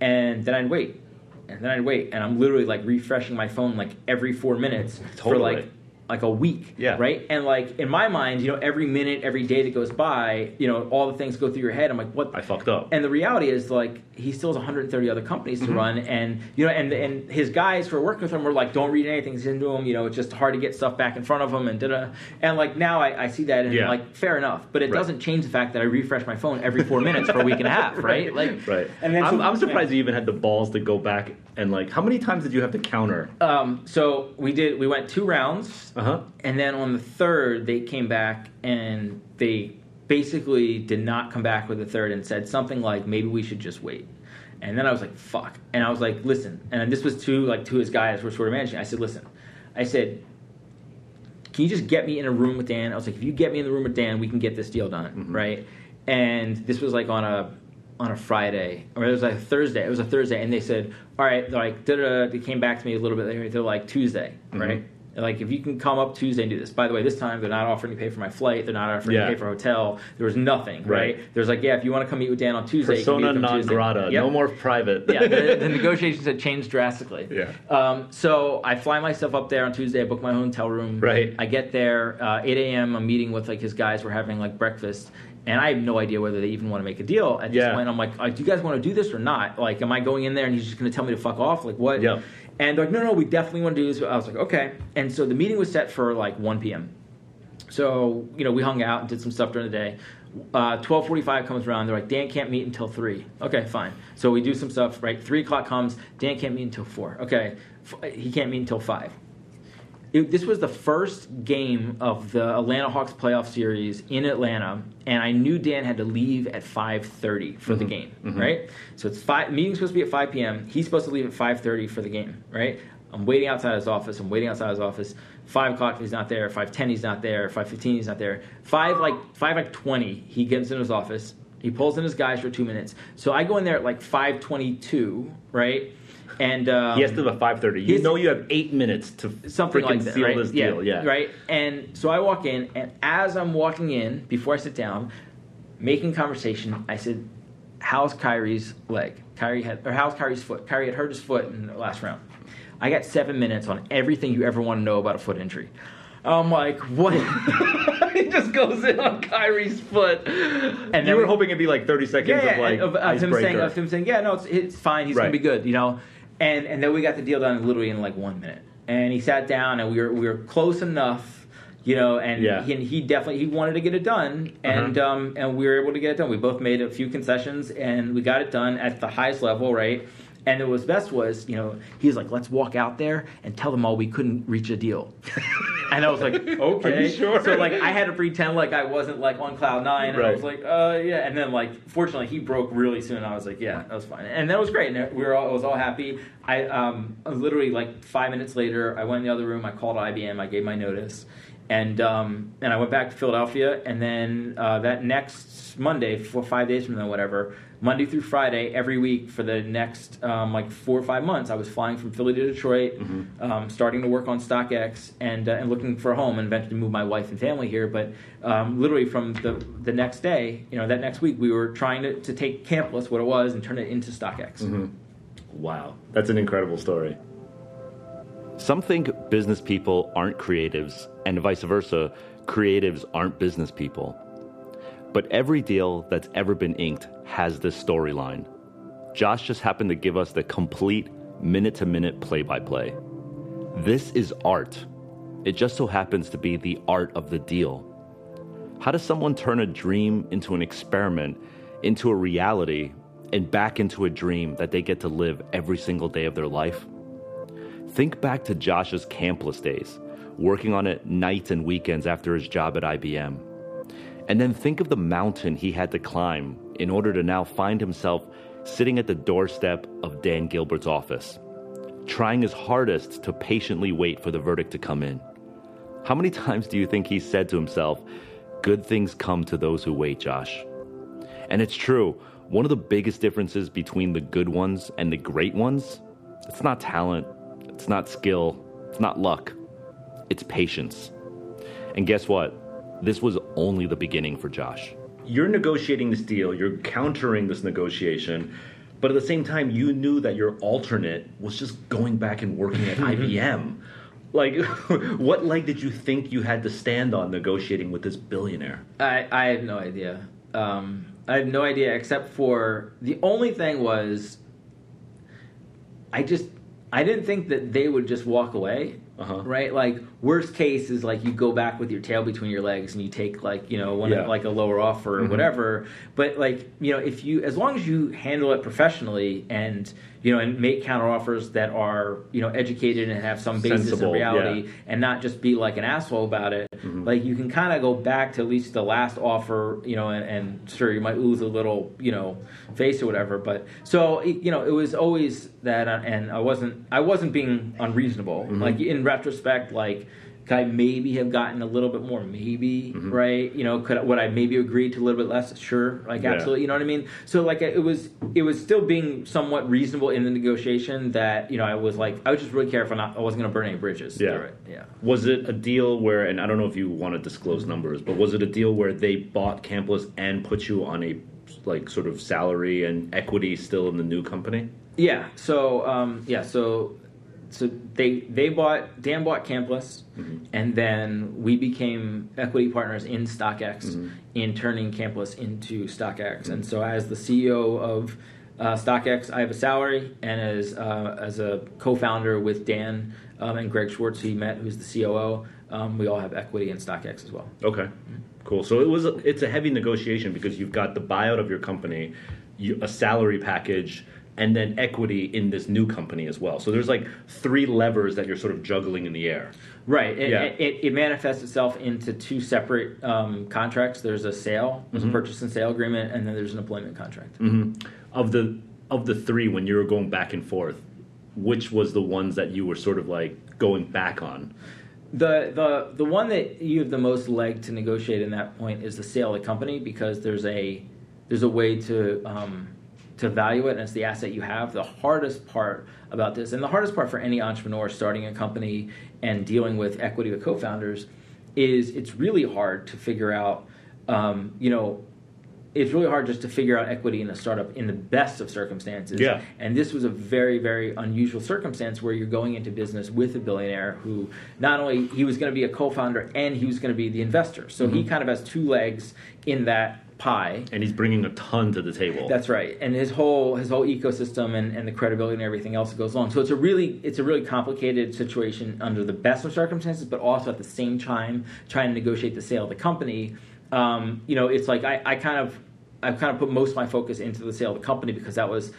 and then I'd wait, and then I'd wait, and I'm literally like refreshing my phone like every four minutes for like like a week, Yeah. right? And like in my mind, you know, every minute, every day that goes by, you know, all the things go through your head. I'm like, what? I fucked up. And the reality is, like, he still has 130 other companies Mm-hmm. to run, and you know, and and his guys who are working with him were like, "Don't read anything into him." You know, it's just hard to get stuff back in front of him, and da And like now, I, I see that, and Yeah. like, fair enough, but it Right. doesn't change the fact that I refresh my phone every four minutes for a week and a half, right? Like, right. And then I'm, so- I'm surprised you even had the balls to go back and like. How many times did you have to counter? Um, so we did. We went two rounds, Uh huh. and then on the third, they came back and they basically did not come back with the third and said something like, "Maybe we should just wait." And then I was like, "Fuck!" And I was like, "Listen," and this was to like to his guys who were sort of managing. I said, "Listen," I said, "Can you just get me in a room with Dan?" I was like, "If you get me in the room with Dan, we can get this deal done, right?" And this was like on a on a Friday, or it was like a Thursday. It was a Thursday, and they said, "All right." They're like, da-da-da. they came back to me a little bit later. They're like Tuesday, right? They're like, if you can come up Tuesday and do this. By the way, this time they're not offering to pay for my flight. They're not offering Yeah. to pay for a hotel. There was nothing, right? Right. There's like, yeah, if you want to come meet with Dan on Tuesday, you can meet Persona non Tuesday. grata. Yep. No more private. yeah, the, the negotiations had changed drastically. Yeah. Um, so I fly myself up there on Tuesday. I book my hotel room. Right. I get there uh, 8 a.m. I'm meeting with like his guys. We're having like breakfast, and I have no idea whether they even want to make a deal at this Yeah. point. I'm like, uh, do you guys want to do this or not? Like, am I going in there and he's just going to tell me to fuck off? Like, what? Yep. And they're like, no, no, we definitely want to do this. I was like, okay. And so the meeting was set for like 1 p.m. So you know, we hung out and did some stuff during the day. Uh, Twelve forty-five comes around. They're like, Dan can't meet until three. Okay, fine. So we do some stuff. Right, three o'clock comes. Dan can't meet until four. Okay, F- he can't meet until five. It, this was the first game of the Atlanta Hawks playoff series in Atlanta, and I knew Dan had to leave at 5:30 for the mm-hmm. game, mm-hmm. right? So it's five. Meeting's supposed to be at 5 p.m. He's supposed to leave at 5:30 for the game, right? I'm waiting outside his office. I'm waiting outside his office. Five o'clock, he's not there. Five ten, he's not there. Five fifteen, he's not there. Five like five like twenty, he gets in his office. He pulls in his guys for two minutes. So I go in there at like five twenty-two, right? And um, He has to have a five thirty. You know you have eight minutes to something like that, seal right? this deal. Yeah, right. And so I walk in, and as I'm walking in, before I sit down, making conversation, I said, "How's Kyrie's leg? Kyrie had, or how's Kyrie's foot? Kyrie had hurt his foot in the last round. I got seven minutes on everything you ever want to know about a foot injury." I'm like, what? he just goes in on Kyrie's foot, and you were we- hoping it'd be like thirty seconds yeah, yeah, of like of, of him saying, of him saying, yeah, no, it's, it's fine. He's gonna be good, you know. And and then we got the deal done literally in like one minute. And he sat down, and we were we were close enough, you know. And Yeah. he, he definitely he wanted to get it done, and Uh-huh. um and we were able to get it done. We both made a few concessions, and we got it done at the highest level, right? And what was best was, you know, he was like, "Let's walk out there and tell them all we couldn't reach a deal." and I was like, "Okay." Sure? So like, I had to pretend like I wasn't like on cloud nine, and I was like, "Uh, yeah." And then like, fortunately, he broke really soon. I was like, "Yeah, that was fine," and that was great. And we were all, I was all happy. I um literally like five minutes later, I went in the other room. I called IBM. I gave my notice, and um and I went back to Philadelphia. And then uh, that next Monday, for five days from then, whatever. Monday through Friday, every week for the next um, like four or five months, I was flying from Philly to Detroit, um, starting to work on StockX and uh, and looking for a home, and eventually move my wife and family here. But um, literally from the the next day, you know, that next week, we were trying to, to take Campless, what it was, and turn it into StockX. Wow, that's an incredible story. Some think business people aren't creatives, and vice versa, creatives aren't business people. But every deal that's ever been inked has this storyline. Josh just happened to give us the complete minute to minute play by play. This is art. It just so happens to be the art of the deal. How does someone turn a dream into an experiment, into a reality, and back into a dream that they get to live every single day of their life? Think back to Josh's campless days, working on it nights and weekends after his job at IBM. And then think of the mountain he had to climb in order to now find himself sitting at the doorstep of Dan Gilbert's office, trying his hardest to patiently wait for the verdict to come in. How many times do you think he said to himself, Good things come to those who wait, Josh? And it's true, one of the biggest differences between the good ones and the great ones, it's not talent, it's not skill, it's not luck, it's patience. And guess what? This was only the beginning for Josh. You're negotiating this deal, you're countering this negotiation, but at the same time, you knew that your alternate was just going back and working at IBM. Like, what leg did you think you had to stand on negotiating with this billionaire? I, I have no idea. Um, I have no idea, except for the only thing was, I just I didn't think that they would just walk away. Uh-huh. Right, like worst case is like you go back with your tail between your legs and you take like you know one Yeah. like a lower offer or whatever. But like you know if you as long as you handle it professionally and you know and make counter offers that are you know educated and have some basis Sensible, in reality yeah. and not just be like an asshole about it. Like you can kind of go back to at least the last offer, you know, and, and sure you might lose a little, you know, face or whatever. But so it- you know, it was always that, uh, and I wasn't, I wasn't being unreasonable. Like in retrospect, like. Could I maybe have gotten a little bit more? Maybe, right? You know, could I- would I maybe agreed to a little bit less? Sure, like Yeah. absolutely. You know what I mean? So like it was, it was still being somewhat reasonable in the negotiation. That you know, I was like, I was just really careful. Not, I wasn't going to burn any bridges. Yeah. yeah. Was it a deal where, and I don't know if you want to disclose numbers, but was it a deal where they bought Campless and put you on a like sort of salary and equity still in the new company? Yeah. So um, yeah. So so they they bought Dan bought Campless, and then we became equity partners in StockX in turning Campless into StockX. And so as the CEO of uh, StockX, I have a salary, and as uh, as a co-founder with Dan um, and Greg Schwartz, who you met, who's the COO, um, we all have equity in StockX as well. Okay, cool. So it was a, it's a heavy negotiation because you've got the buyout of your company, you, a salary package, and then equity in this new company as well. So there's like three levers that you're sort of juggling in the air. Right. It, Yeah. it, it manifests itself into two separate um, contracts. There's a sale, there's Mm-hmm. a purchase and sale agreement, and then there's an employment contract. Of the of the three, when you were going back and forth, which was the ones that you were sort of like going back on? The the the one that you have the most leg to negotiate in that point is the sale of the company because there's a there's a way to um, to value it and it's the asset you have. The hardest part about this, and the hardest part for any entrepreneur starting a company and dealing with equity with co-founders, is it's really hard to figure out. Um, you know, it's really hard just to figure out equity in a startup in the best of circumstances. Yeah. And this was a very, very unusual circumstance where you're going into business with a billionaire who not only he was going to be a co-founder and he was going to be the investor. So he kind of has two legs in that pie. And he's bringing a ton to the table. That's right, and his whole his whole ecosystem and, and the credibility and everything else that goes along. So it's a really it's a really complicated situation under the best of circumstances, but also at the same time trying to negotiate the sale of the company. Um, you know, it's like I, I kind of I kind of put most of my focus into the sale of the company because that was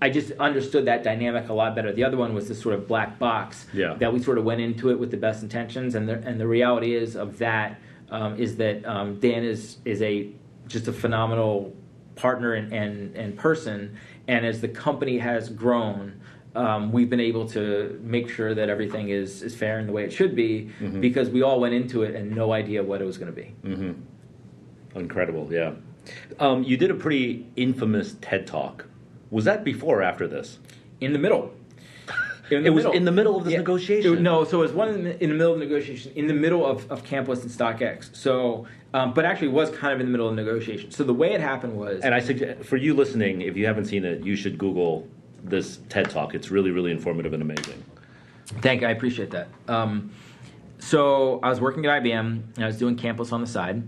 I just understood that dynamic a lot better. The other one was this sort of black box Yeah. that we sort of went into it with the best intentions, and the and the reality is of that um, is that um, Dan is is a just a phenomenal partner and, and and person, and as the company has grown. Um, we've been able to make sure that everything is, is fair in the way it should be because we all went into it and no idea what it was going to be. Incredible, yeah. Um, you did a pretty infamous TED talk. Was that before or after this? In the middle. It was in the middle of this Yeah. negotiation? It- no, so it was one in the, in the middle of negotiation, in the middle of, of Campless and StockX. So, um, but actually, it was kind of in the middle of negotiation. So the way it happened was, And I suggest for you listening, if you haven't seen it, you should Google this TED talk. It's really, really informative and amazing. Thank you. I appreciate that. Um, so I was working at IBM and I was doing Campless on the side,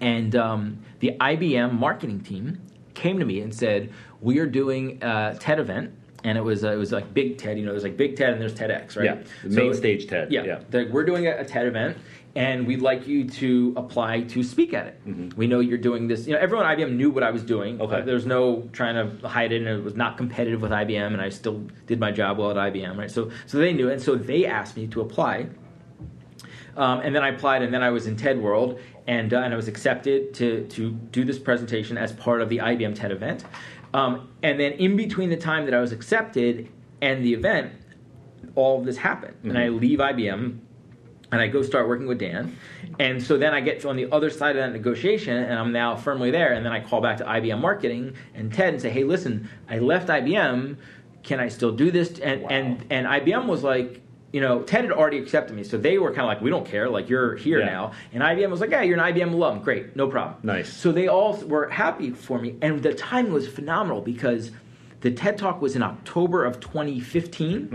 and um, the IBM marketing team came to me and said, "We are doing a TED event." And it was uh, it was like Big TED, you know. There's like Big TED and there's TEDx, right? Yeah, the main stage TED, Yeah, yeah. We're doing a, a TED event, and we'd like you to apply to speak at it. We know you're doing this. You know, everyone at IBM knew what I was doing. Mm-hmm. Okay. Uh, There's no trying to hide it, and it was not competitive with IBM, and I still did my job well at IBM, right? So, so they knew, it, and so they asked me to apply. Um, and then I applied, and then I was in TED World, and, uh, and I was accepted to, to do this presentation as part of the IBM TED event. Um, and then in between the time that I was accepted and the event, all of this happened. And I leave IBM, and I go start working with Dan. And so then I get on the other side of that negotiation, and I'm now firmly there. And then I call back to IBM marketing and Ted and say, "Hey, listen, I left IBM. Can I still do this?" And Wow. and and IBM was like. You know, Ted had already accepted me, so they were kind of like, "We don't care, like you're here Yeah. now." And IBM was like, "Yeah, you're an IBM alum, great, no problem." Nice. So they all were happy for me, and the timing was phenomenal because the TED Talk was in October of 2015,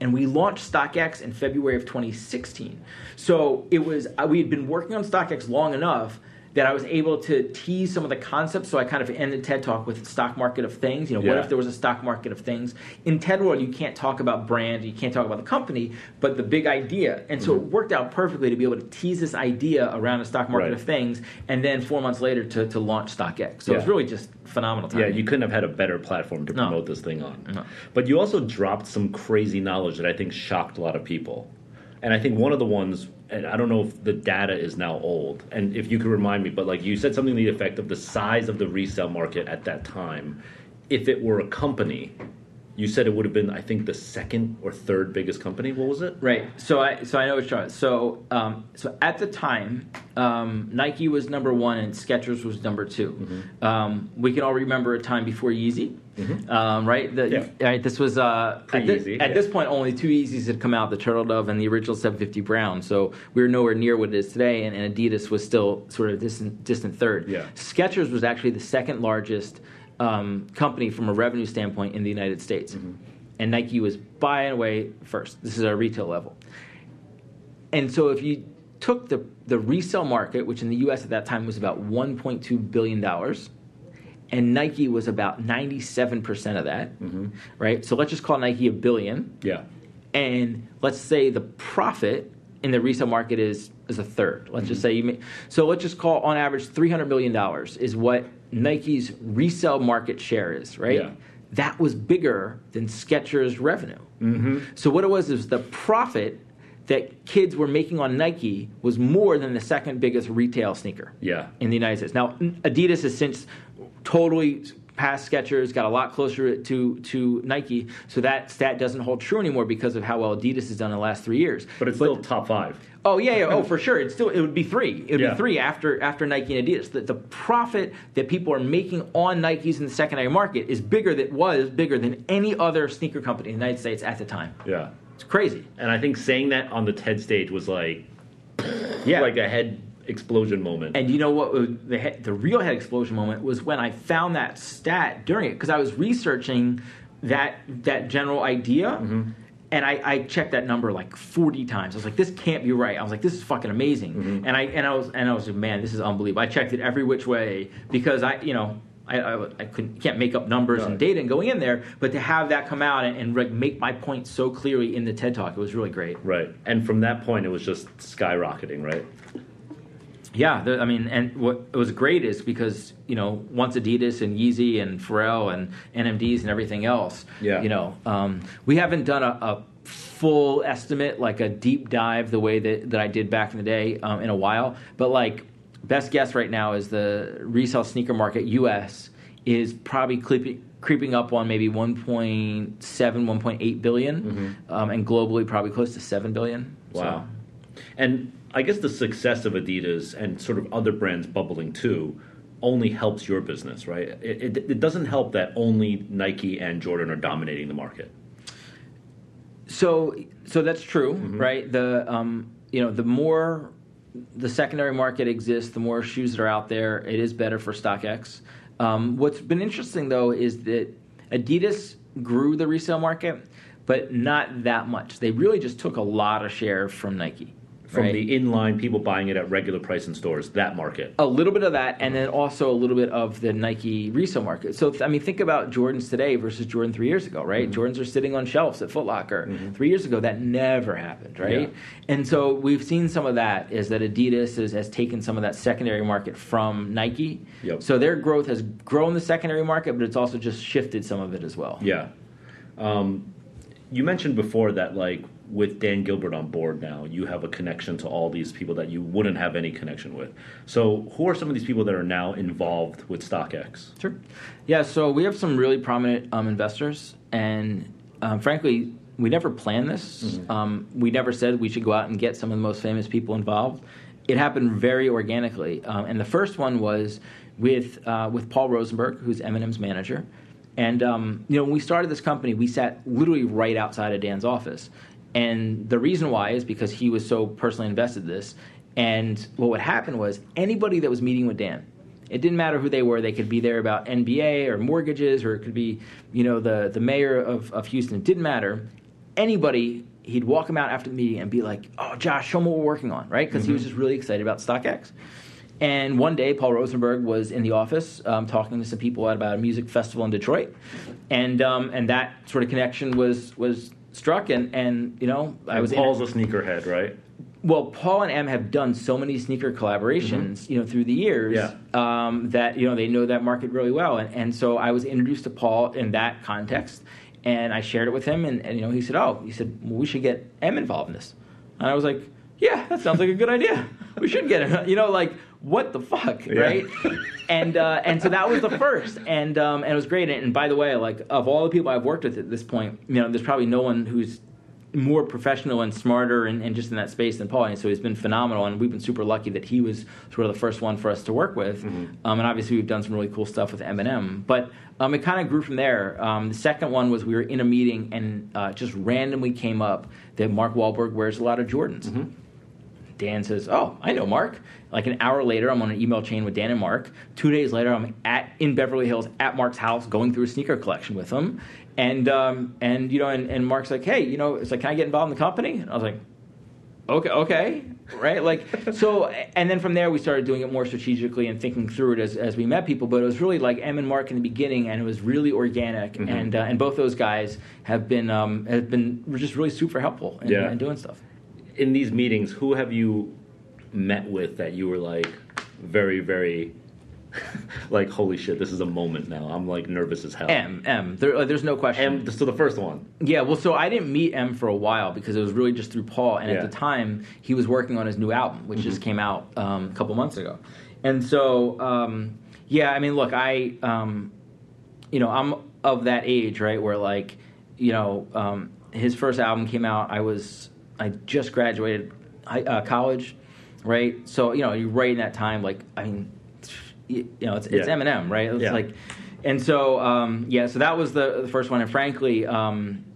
and we launched StockX in February of 2016. So it was uh, we had been working on StockX long enough that I was able to tease some of the concepts. So I kind of ended TED Talk with stock market of things. You know, what if there was a stock market of things? In TED World, you can't talk about brand, you can't talk about the company, but the big idea. And so it mm-hmm. worked out perfectly to be able to tease this idea around a stock market Right. of things, and then four months later to, to launch StockX. So it was really just phenomenal time. Yeah, you couldn't have had a better platform to No. promote this thing on. No. But you also dropped some crazy knowledge that I think shocked a lot of people. And I think one of the ones, and I don't know if the data is now old, and if you could remind me, but like you said something to the effect of the size of the resale market at that time. If it were a company, you said it would have been, I think, the second or third biggest company. What was it? Right. So I so I know what you're talking. So um, so at the time, um, Nike was number one and Skechers was number 2 Mm-hmm. Um, we can all remember a time before Yeezy, um, right? The, Yeah. Right. This was uh, at, thi- Pre-Yeezy, at yeah. this point only two Yeezys had come out: the Turtle Dove and the original 750 Brown. So we were nowhere near what it is today, and, and Adidas was still sort of distant distant third. Yeah. Skechers was actually the second largest um, company from a revenue standpoint in the United States. Mm-hmm. And Nike was by and away first. This is our retail level. And so if you took the, the resale market, which in the US at that time was about $1.2 billion, and Nike was about 97% of that, right? So let's just call Nike a billion Yeah. and let's say the profit in the resale market is is a third. Let's just say you make, so let's just call on average three hundred million dollars is what Nike's resale market share is, right? Yeah. that was bigger than Skechers' revenue. Mm-hmm. So what it was is the profit that kids were making on Nike was more than the second biggest retail sneaker. Yeah. In the United States. Now Adidas has since totally past Skechers, got a lot closer to to Nike. So that stat doesn't hold true anymore because of how well Adidas has done in the last three years. But it's still top five. Oh yeah, yeah, oh for sure. It's still it would be three. It would Yeah. be three after after Nike and Adidas. The, the profit that people are making on Nikes in the secondary market is bigger that was bigger than any other sneaker company in the United States at the time. Yeah. It's crazy. And I think saying that on the TED stage was like, Yeah. like a head explosion moment. And you know what? The he- the real head explosion moment was when I found that stat during it because I was researching that that general idea. Mm-hmm. And I, I checked that number like forty times. I was like, "This can't be right." I was like, "This is fucking amazing." Mm-hmm. And I and I was and I was like, "Man, this is unbelievable." I checked it every which way because I, you know, I, I, I couldn't, can't make up numbers and data and going in there. But to have that come out and, and like make my point so clearly in the TED talk, it was really great. right. And from that point, it was just skyrocketing, right? Yeah, the, I mean, and what was great is because you know once Adidas and Yeezy and Pharrell and NMDs and everything else, Yeah. you know, um, we haven't done a, a full estimate like a deep dive the way that, that I did back in the day um, in a while, but like best guess right now is the resale sneaker market U.S. is probably creeping creeping up on maybe 1.7 1.8 billion, um, and globally probably close to 7 billion So- Wow. And I guess the success of Adidas and sort of other brands bubbling too only helps your business, right? It, it, it doesn't help that only Nike and Jordan are dominating the market. So, so that's true, Mm-hmm. right? The um, you know, the more the secondary market exists, the more shoes that are out there. It is better for StockX. Um, what's been interesting though is that Adidas grew the resale market, but not that much. They really just took a lot of share from Nike. From right? the inline people buying it at regular price in stores, that market. a little bit of that, and then also a little bit of the Nike resale market. So, I mean, think about Jordans today versus Jordan three years ago, right? Mm-hmm. Jordans are sitting on shelves at Foot Locker. Three years ago, that never happened, right? Yeah. And so we've seen some of that is that Adidas is, has taken some of that secondary market from Nike. Yep. So their growth has grown the secondary market, but it's also just shifted some of it as well. Yeah. Um, you mentioned before that, like, with Dan Gilbert on board now, you have a connection to all these people that you wouldn't have any connection with. So, who are some of these people that are now involved with StockX? Sure. Yeah, so we have some really prominent um, investors, and um, frankly, we never planned this. Um, we never said we should go out and get some of the most famous people involved. It happened very organically, um, and the first one was with uh, with Paul Rosenberg, who's Eminem's manager. And um, you know, when we started this company, we sat literally right outside of Dan's office, and the reason why is because he was so personally invested in this. And what would happen was anybody that was meeting with Dan, it didn't matter who they were. They could be there about NBA or mortgages, or it could be, you know, the the mayor of, of Houston. It didn't matter. Anybody, he'd walk them out after the meeting and be like, "Oh, Josh, show me what we're working on," right? Because he was just really excited about StockX. And one day, Paul Rosenberg was in the office um, talking to some people at about a music festival in Detroit, and um, and that sort of connection was was struck. And and you know, I was Paul's a sneakerhead, right? well, Paul and Em have done so many sneaker collaborations, you know, through the years Yeah. um, that you know they know that market really well. And, and so I was introduced to Paul in that context, and I shared it with him. And, and you know, he said, "Oh, he said well, we should get Em involved in this." And I was like, "Yeah, that sounds like a good idea. We should get him." You know, like what the fuck, Yeah. right? and uh, and so that was the first, and um, and it was great. And, by the way, like of all the people I've worked with at this point, you know, there's probably no one who's more professional and smarter and, and just in that space than Paul. And so he's been phenomenal, and we've been super lucky that he was sort of the first one for us to work with. Um, and obviously, we've done some really cool stuff with Eminem. But um, it kind of grew from there. Um, the second one was we were in a meeting and uh, just randomly came up that Mark Wahlberg wears a lot of Jordans. Dan says, "Oh, I know Mark." Like an hour later, I'm on an email chain with Dan and Mark. Two days later, I'm at in Beverly Hills at Mark's house, going through a sneaker collection with him. And um, and you know, and, and Mark's like, "Hey, you know, it's like, can I get involved in the company?" And I was like, "Okay, okay." Right, like so, and then from there we started doing it more strategically and thinking through it as, as we met people. But it was really like Em and Mark in the beginning, and it was really organic. And uh, and both those guys have been um, have been just really super helpful in, Yeah. in doing stuff. In these meetings, who have you met with that you were like very, very like, holy shit, this is a moment now. I'm like nervous as hell. M M. There, uh, there's no question. Em. So the first one. Yeah, well, so I didn't meet Em for a while because it was really just through Paul, and Yeah. Mm-hmm. at the time he was working on his new album, which just came out um, a couple months ago, and so um, yeah, I mean, look, I um, you know I'm of that age, right, where like you know um, his first album came out, I was I just graduated high, uh, college, right, so you know you're right in that time, like I mean, you know it's it's Yeah. Eminem, right, it's Yeah. like. And so, um, yeah, so that was the, the first one. And frankly, um,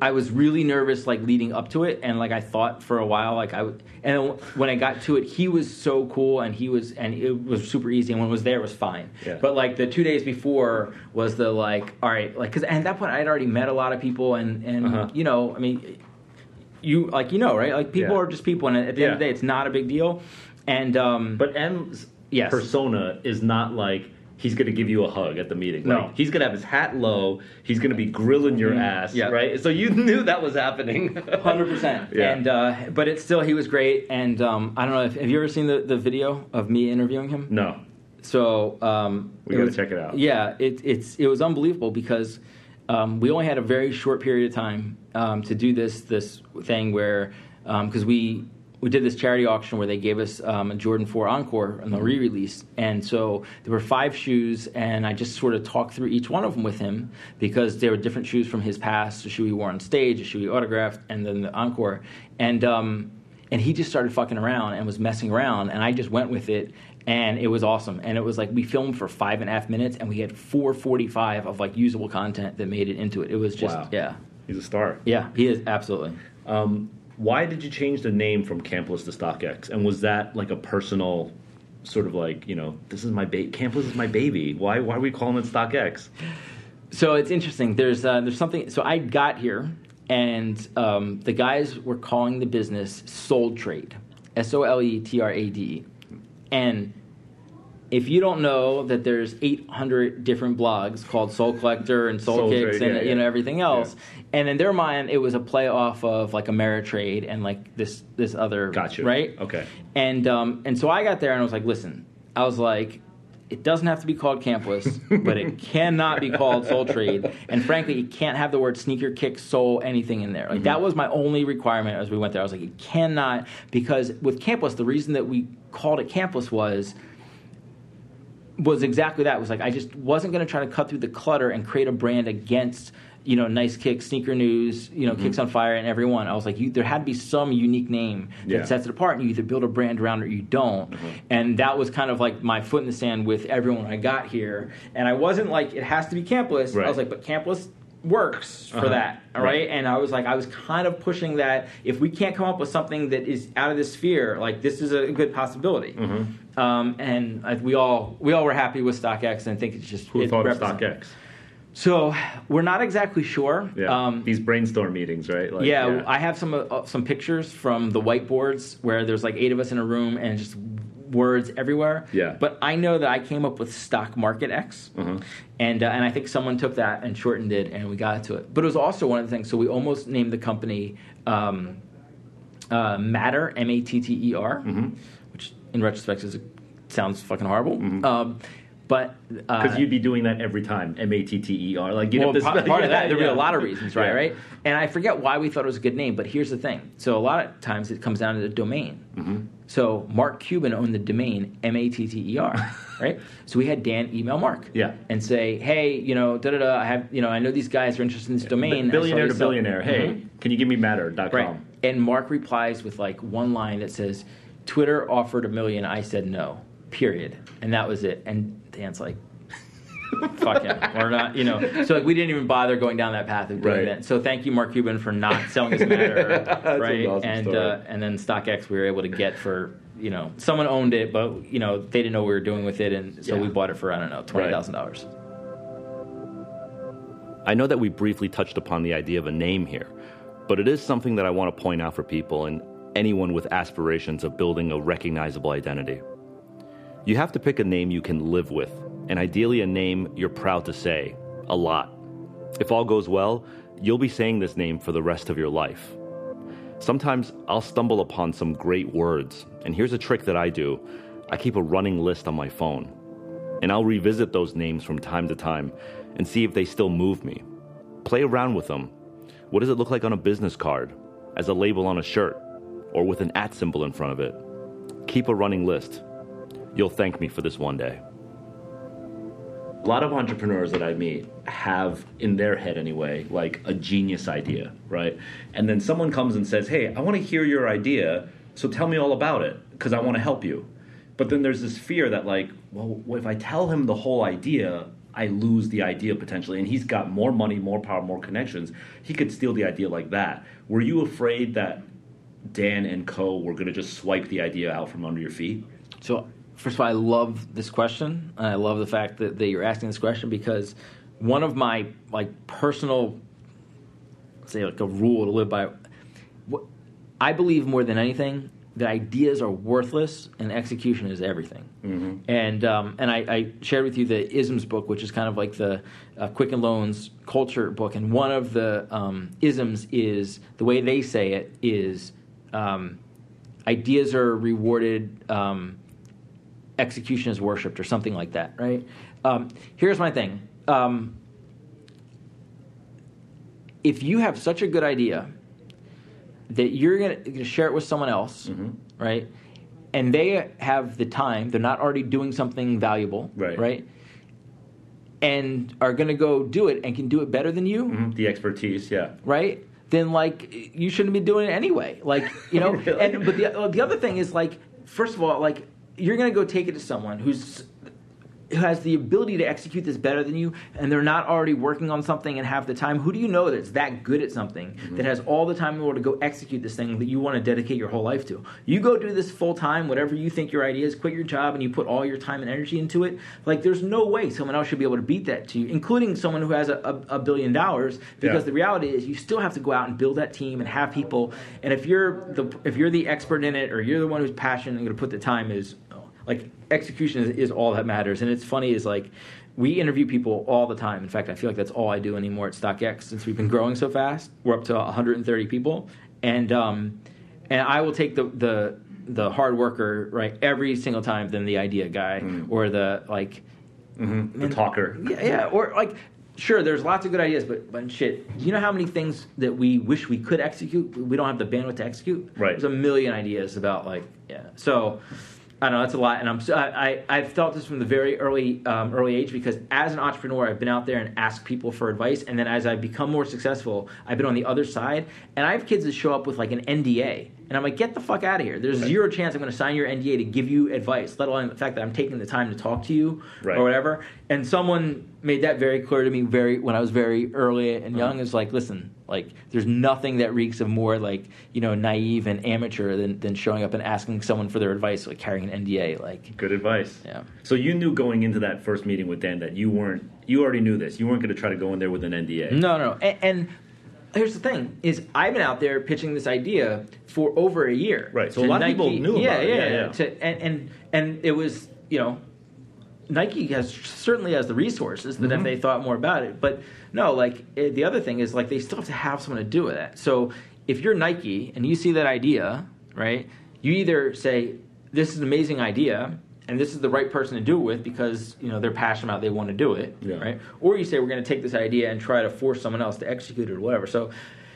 I was really nervous, like leading up to it, and like I thought for a while, like I would. And then when I got to it, he was so cool, and he was, and it was super easy. And when it was there, it was fine. Yeah. But like the two days before was the like, all right, like because at that point I had already met a lot of people, and and Uh-huh. you know, I mean, you like you know, right? Like people Yeah. are just people, and at the end of the day, it's not a big deal. And um, But M's Yes. persona is not like he's going to give you a hug at the meeting. No. Like, he's going to have his hat low. He's going to be grilling your ass. Yeah. Right. So you knew that was happening. Hundred percent. Yeah. And uh, but it's still he was great. And um, I don't know if have you ever seen the, the video of me interviewing him? no. So um, We gotta was- check it out. Yeah, it, it's it was unbelievable because um, we only had a very short period of time um, to do this this thing where because we we did this charity auction where they gave us um, a Jordan 4 Encore on the re-release, and so there were five shoes, and I just sort of talked through each one of them with him because they were different shoes from his past, a shoe he wore on stage, a shoe he autographed, and then the Encore, and um, and he just started fucking around and was messing around, and I just went with it, and it was awesome. And it was like we filmed for five and a half minutes, and we had 445 of like usable content that made it into it. It was just Wow. yeah, He's a star. yeah, he is absolutely. Um, why did you change the name from Campless to StockX? And was that like a personal sort of like you know this is my baby? Campless is my baby. Why why are we calling it StockX? So it's interesting. There's uh, there's something. So I got here, and um, the guys were calling the business Sole Trade, S O L E T R A D, E. and if you don't know that there's 800 different blogs called Sole Collector and Soul, Soul Kicks Trade, and yeah, you yeah. know everything else, and in their mind it was a play off of like Ameritrade and like this this other Got you. right Okay. and um, and so I got there and I was like, listen, I was like, it doesn't have to be called Campless but it cannot be called Sole Trade, and frankly, it can't have the word sneaker, kick, soul, anything in there. Like that was my only requirement as we went there. I was like, it cannot because with Campless the reason that we called it Campless was was exactly that. It was like I just wasn't going to try to cut through the clutter and create a brand against you know nice kicks, sneaker news, you know kicks on fire, and everyone. I was like, you, there had to be some unique name that Yeah. sets it apart, and you either build a brand around it or you don't. And that was kind of like my foot in the sand with everyone when I got here. And I wasn't like it has to be Campless. Right. I was like, but Campless works for Uh-huh. that all Right. right? and i was like i was kind of pushing that if we can't come up with something that is out of this sphere like this is a good possibility Mm-hmm. um, and I, we all we all were happy with StockX, and I think it's just Who it thought of StockX? So we're not exactly sure. Yeah. Um, These brainstorm meetings, right? Like, yeah, I have some uh, some pictures from the whiteboards where there's like eight of us in a room and just words everywhere. Yeah. But I know that I came up with Stock Market X, Uh-huh. and uh, and I think someone took that and shortened it, and we got to it. But it was also one of the things. So we almost named the company um, uh, Matter M A T T E R, Mm-hmm. which in retrospect is sounds fucking horrible. Um, but uh, Because you'd be doing that every time. M A T T E R. Like you well, know, part, part of that, There'd yeah. a lot of reasons, right? Yeah. Right. And I forget why we thought it was a good name, but here's the thing. So a lot of times it comes down to the domain. Mm-hmm. So Mark Cuban owned the domain M A T T E R, right? So we had Dan email Mark, Yeah. and say, hey, you know, da da da. I have, you know, I know these guys are interested in this domain. Saw Billionaire to billionaire. Hey, Mhm. can you give me matter.com? Right. And Mark replies with like one line that says, Twitter offered a million. I said no. Period. And that was it. And Dan's like, fuck him. We're not, you know. So like, we didn't even bother going down that path of doing Right. that. So thank you, Mark Cuban, for not selling us matter. That's an right. awesome and uh, and then StockX we were able to get for you know someone owned it, but you know they didn't know what we were doing with it, and so Yeah. we bought it for I don't know twenty thousand dollars. I know that we briefly touched upon the idea of a name here, but it is something that I want to point out for people and anyone with aspirations of building a recognizable identity. You have to pick a name you can live with, and ideally a name you're proud to say a lot. If all goes well, you'll be saying this name for the rest of your life. Sometimes I'll stumble upon some great words, and here's a trick that I do I keep a running list on my phone. and I'll revisit those names from time to time and see if they still move me. Play around with them. What does it look like on a business card, as a label on a shirt, or with an at symbol in front of it? Keep a running list. You'll thank me for this one day. A lot of entrepreneurs that I meet have in their head anyway, like a genius idea, right? And then someone comes and says, Hey, I want to hear your idea, so tell me all about it, because I want to help you. But then there's this fear that, like, well, if I tell him the whole idea, I lose the idea potentially. And he's got more money, more power, more connections. He could steal the idea like that. Were you afraid that Dan and Co were going to just swipe the idea out from under your feet? So, first of all, I love this question. I love the fact that, that you're asking this question because one of my like personal, say like a rule to live by. I believe more than anything that ideas are worthless and execution is everything. Mm-hmm. And um, and I, I, shared with you the isms book, which is kind of like the uh, Quicken Loans culture book. And one of the um, isms is the way they say it is um, ideas are rewarded, um, execution is worshipped, or something like that. Right? Um, here's my thing. Um, if you have such a good idea that you're going to share it with someone else, mm-hmm. right? And they have the time, they're not already doing something valuable, right? right? And are going to go do it and can do it better than you. Mm-hmm. The expertise, yeah. Right? Then, like, you shouldn't be doing it anyway. Like, you know, really? and but the, the other thing is, like, first of all, like, you're going to go take it to someone who's who has the ability to execute this better than you and they're not already working on something and have the time who do you know that's that good at something mm-hmm. that has all the time in the world to go execute this thing that you want to dedicate your whole life to you go do this full time whatever you think your idea is quit your job and you put all your time and energy into it like there's no way someone else should be able to beat that to you including someone who has a, a, a billion dollars because yeah. the reality is you still have to go out and build that team and have people and if you're the if you're the expert in it or you're the one who's passionate and going to put the time is like execution is, is all that matters. And it's funny is like we interview people all the time. In fact, I feel like that's all I do anymore at StockX since we've been growing so fast. We're up to 130 people, and um, and I will take the the the hard worker right every single time than the idea guy mm. or the like mm-hmm. the talker. Yeah, yeah, or like sure, there's lots of good ideas, but but shit, you know how many things that we wish we could execute, we don't have the bandwidth to execute. Right. There's a million ideas about like yeah. So I know that's a lot, and I'm I I've felt this from the very early um, early age because as an entrepreneur, I've been out there and asked people for advice, and then as I've become more successful, I've been on the other side, and I have kids that show up with like an NDA, and I'm like, get the fuck out of here. There's zero chance I'm going to sign your NDA to give you advice, let alone the fact that I'm taking the time to talk to you right. or whatever. And someone made that very clear to me very when I was very early and young. Uh-huh. Is like, listen, like there's nothing that reeks of more like you know naive and amateur than, than showing up and asking someone for their advice, like carrying an NDA. Like good advice. Yeah. So you knew going into that first meeting with Dan that you weren't you already knew this. You weren't going to try to go in there with an NDA. No, no. And, and here's the thing: is I've been out there pitching this idea for over a year. Right. So a lot Nike, of people knew yeah, about yeah, it. Yeah, yeah. To, and, and and it was you know Nike has certainly has the resources that mm-hmm. if they thought more about it. But no, like it, the other thing is like they still have to have someone to do with that. So if you're Nike and you see that idea, right, you either say this is an amazing idea and this is the right person to do it with because you know they're passionate about it, they want to do it, yeah. right? Or you say we're going to take this idea and try to force someone else to execute it or whatever. So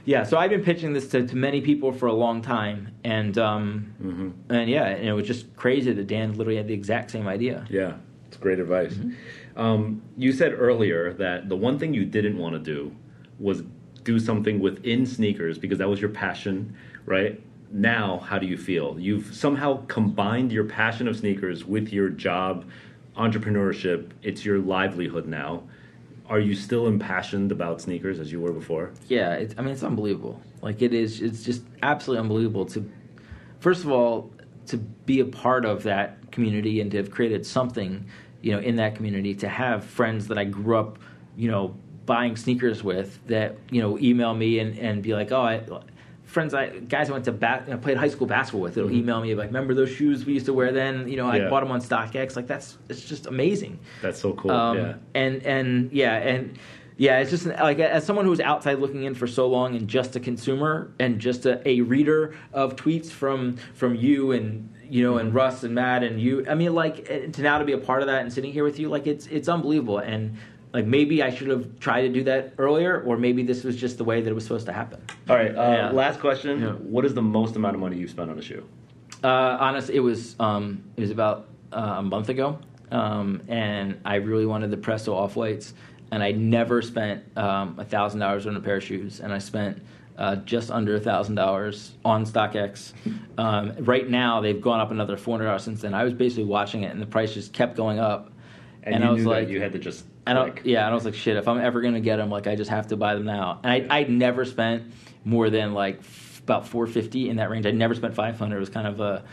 yeah, so I've been pitching this to, to many people for a long time, and um, mm-hmm. and yeah, and it was just crazy that Dan literally had the exact same idea. Yeah, it's great advice. Mm-hmm. Um, you said earlier that the one thing you didn't want to do was do something within sneakers because that was your passion, right? Now, how do you feel? You've somehow combined your passion of sneakers with your job, entrepreneurship. It's your livelihood now are you still impassioned about sneakers as you were before? Yeah, I mean it's unbelievable. Like it is, it's just absolutely unbelievable to, first of all, to be a part of that community and to have created something, you know, in that community. To have friends that I grew up, you know, buying sneakers with that you know email me and, and be like, oh, I, friends, I, guys I went to bat, you know, played high school basketball with, it'll mm-hmm. email me like, remember those shoes we used to wear then? You know, I bought them on StockX. Like that's it's just amazing. That's so cool. Um, yeah. And and yeah and. Yeah, it's just like as someone who's outside looking in for so long, and just a consumer and just a, a reader of tweets from from you and you know, and Russ and Matt and you. I mean, like to now to be a part of that and sitting here with you, like it's it's unbelievable. And like maybe I should have tried to do that earlier, or maybe this was just the way that it was supposed to happen. All right, uh, Yeah. last question. Yeah. What is the most amount of money you've spent on a shoe? Uh, honestly, it was um, it was about uh, a month ago, um, and I really wanted the Presto off whites, and I never spent um, a thousand dollars on a pair of shoes, and I spent. Uh, just under a thousand dollars on StockX. Um, right now, they've gone up another four hundred dollars since then. I was basically watching it, and the price just kept going up. And, And you I was knew like- that you had to just I, click. yeah, I was like, shit, if I'm ever gonna get them, like I just have to buy them now. And I I never spent more than like f- about 450 in that range. I never spent 500. It was kind of a,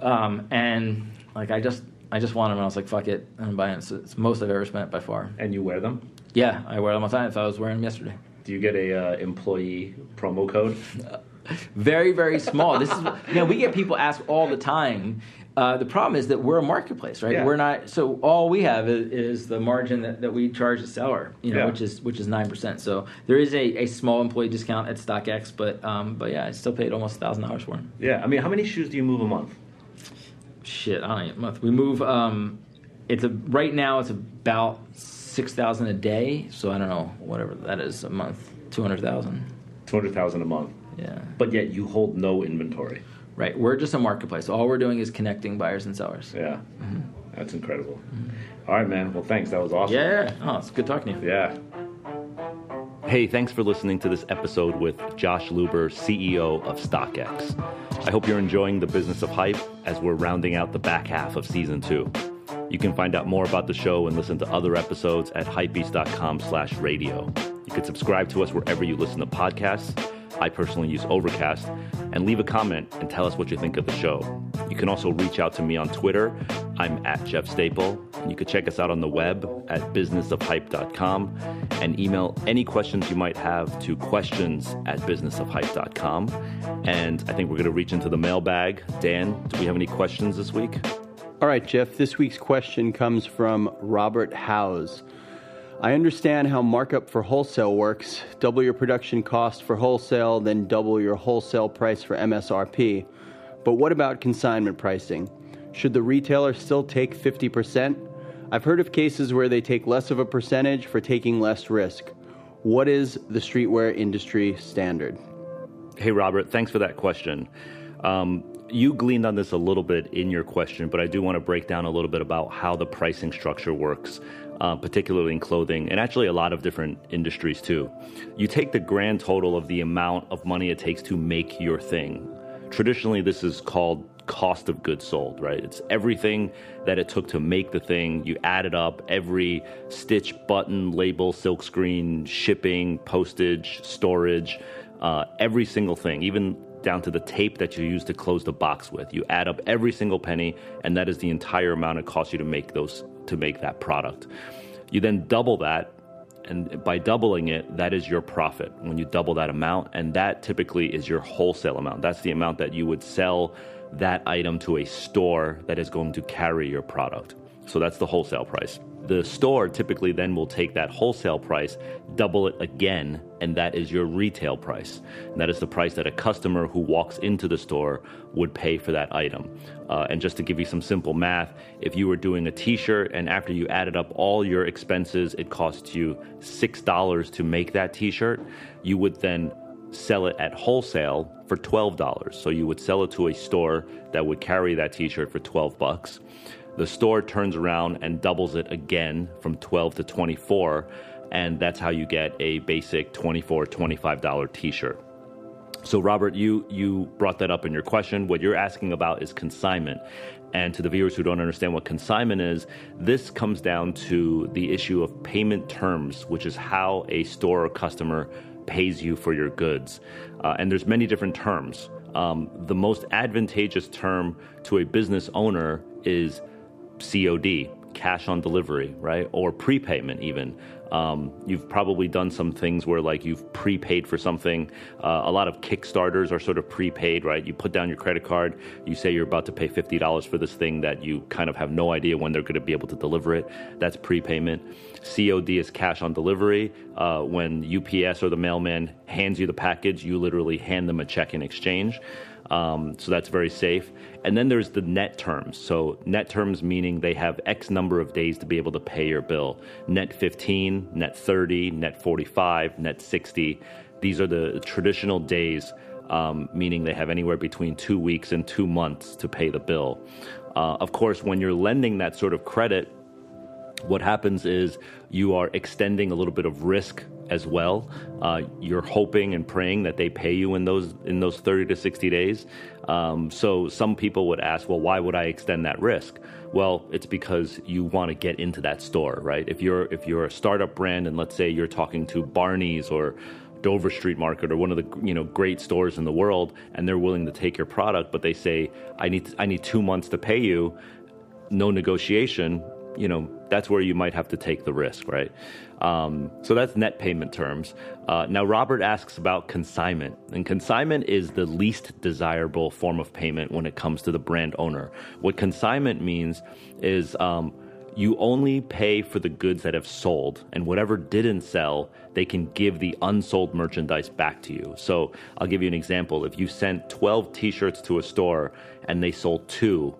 um, and like I just I just wanted them. And I was like, fuck it, I'm buying. it. So it's the most I've ever spent by far. And you wear them? Yeah, I wear them all the time. If I was wearing them yesterday. Do you get a uh, employee promo code? Very very small. This is you know we get people ask all the time. Uh, the problem is that we're a marketplace, right? Yeah. We're not. So all we have is, is the margin that, that we charge the seller, you know, Yeah. which is which is nine percent. So there is a, a small employee discount at StockX, but um, but yeah, I still paid almost thousand dollars for them. Yeah. I mean, how many shoes do you move a month? Shit, I don't even month. We move. Um, it's a right now. It's about six thousand a day. So I don't know whatever that is a month. Two hundred thousand. 200,000 a month. Yeah. But yet you hold no inventory. Right. We're just a marketplace. All we're doing is connecting buyers and sellers. Yeah. Mm-hmm. That's incredible. Mm-hmm. All right, man. Well, thanks. That was awesome. Yeah. Oh, it's good talking to you. Yeah. Hey, thanks for listening to this episode with Josh Luber, CEO of StockX. I hope you're enjoying the business of hype as we're rounding out the back half of season two. You can find out more about the show and listen to other episodes at hypebeast.com slash radio. You can subscribe to us wherever you listen to podcasts. I personally use Overcast. And leave a comment and tell us what you think of the show. You can also reach out to me on Twitter. I'm at Jeff Staple. You can check us out on the web at businessofhype.com and email any questions you might have to questions at businessofhype.com. And I think we're going to reach into the mailbag. Dan, do we have any questions this week? All right, Jeff, this week's question comes from Robert Howes. I understand how markup for wholesale works double your production cost for wholesale, then double your wholesale price for MSRP. But what about consignment pricing? Should the retailer still take 50%? I've heard of cases where they take less of a percentage for taking less risk. What is the streetwear industry standard? Hey, Robert, thanks for that question. Um, you gleaned on this a little bit in your question, but I do want to break down a little bit about how the pricing structure works, uh, particularly in clothing and actually a lot of different industries too. You take the grand total of the amount of money it takes to make your thing. Traditionally, this is called cost of goods sold, right? It's everything that it took to make the thing. You add it up, every stitch, button, label, silk screen, shipping, postage, storage, uh, every single thing, even down to the tape that you use to close the box with. You add up every single penny, and that is the entire amount it costs you to make those to make that product. You then double that and by doubling it, that is your profit when you double that amount. And that typically is your wholesale amount. That's the amount that you would sell that item to a store that is going to carry your product. So that's the wholesale price. The store typically then will take that wholesale price, double it again, and that is your retail price. And that is the price that a customer who walks into the store would pay for that item. Uh, and just to give you some simple math, if you were doing a t shirt and after you added up all your expenses, it costs you $6 to make that t shirt, you would then sell it at wholesale for $12. So you would sell it to a store that would carry that t-shirt for 12 bucks. The store turns around and doubles it again from 12 to 24 and that's how you get a basic 24 $25 t-shirt. So Robert, you you brought that up in your question. What you're asking about is consignment. And to the viewers who don't understand what consignment is, this comes down to the issue of payment terms, which is how a store or customer pays you for your goods. Uh, and there's many different terms. Um, the most advantageous term to a business owner is COD, cash on delivery, right? Or prepayment, even. Um, you've probably done some things where, like, you've prepaid for something. Uh, a lot of Kickstarters are sort of prepaid, right? You put down your credit card, you say you're about to pay $50 for this thing that you kind of have no idea when they're going to be able to deliver it. That's prepayment. COD is cash on delivery. Uh, when UPS or the mailman hands you the package, you literally hand them a check in exchange. Um, so that's very safe. And then there's the net terms. So net terms meaning they have X number of days to be able to pay your bill. Net 15, net 30, net 45, net 60. These are the traditional days, um, meaning they have anywhere between two weeks and two months to pay the bill. Uh, of course, when you're lending that sort of credit, what happens is you are extending a little bit of risk as well. Uh, you're hoping and praying that they pay you in those in those 30 to 60 days. Um, so some people would ask, well, why would I extend that risk? Well, it's because you want to get into that store, right? If you're if you're a startup brand and let's say you're talking to Barney's or Dover Street Market or one of the you know great stores in the world, and they're willing to take your product, but they say I need I need two months to pay you, no negotiation you know, that's where you might have to take the risk, right? Um, so that's net payment terms. Uh, now, Robert asks about consignment, and consignment is the least desirable form of payment when it comes to the brand owner. What consignment means is um, you only pay for the goods that have sold, and whatever didn't sell, they can give the unsold merchandise back to you. So I'll give you an example. If you sent 12 t shirts to a store and they sold two,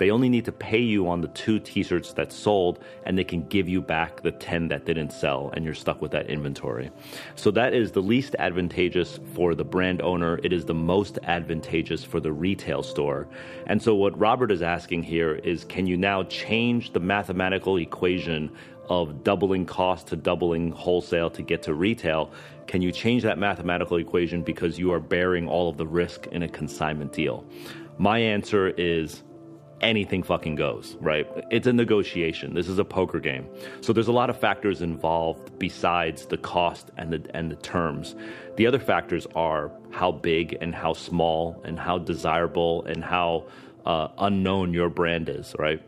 they only need to pay you on the two t shirts that sold, and they can give you back the 10 that didn't sell, and you're stuck with that inventory. So that is the least advantageous for the brand owner. It is the most advantageous for the retail store. And so what Robert is asking here is can you now change the mathematical equation of doubling cost to doubling wholesale to get to retail, can you change that mathematical equation because you are bearing all of the risk in a consignment deal? My answer is anything fucking goes, right? It's a negotiation. This is a poker game. So there's a lot of factors involved besides the cost and the and the terms. The other factors are how big and how small and how desirable and how uh, unknown your brand is, right?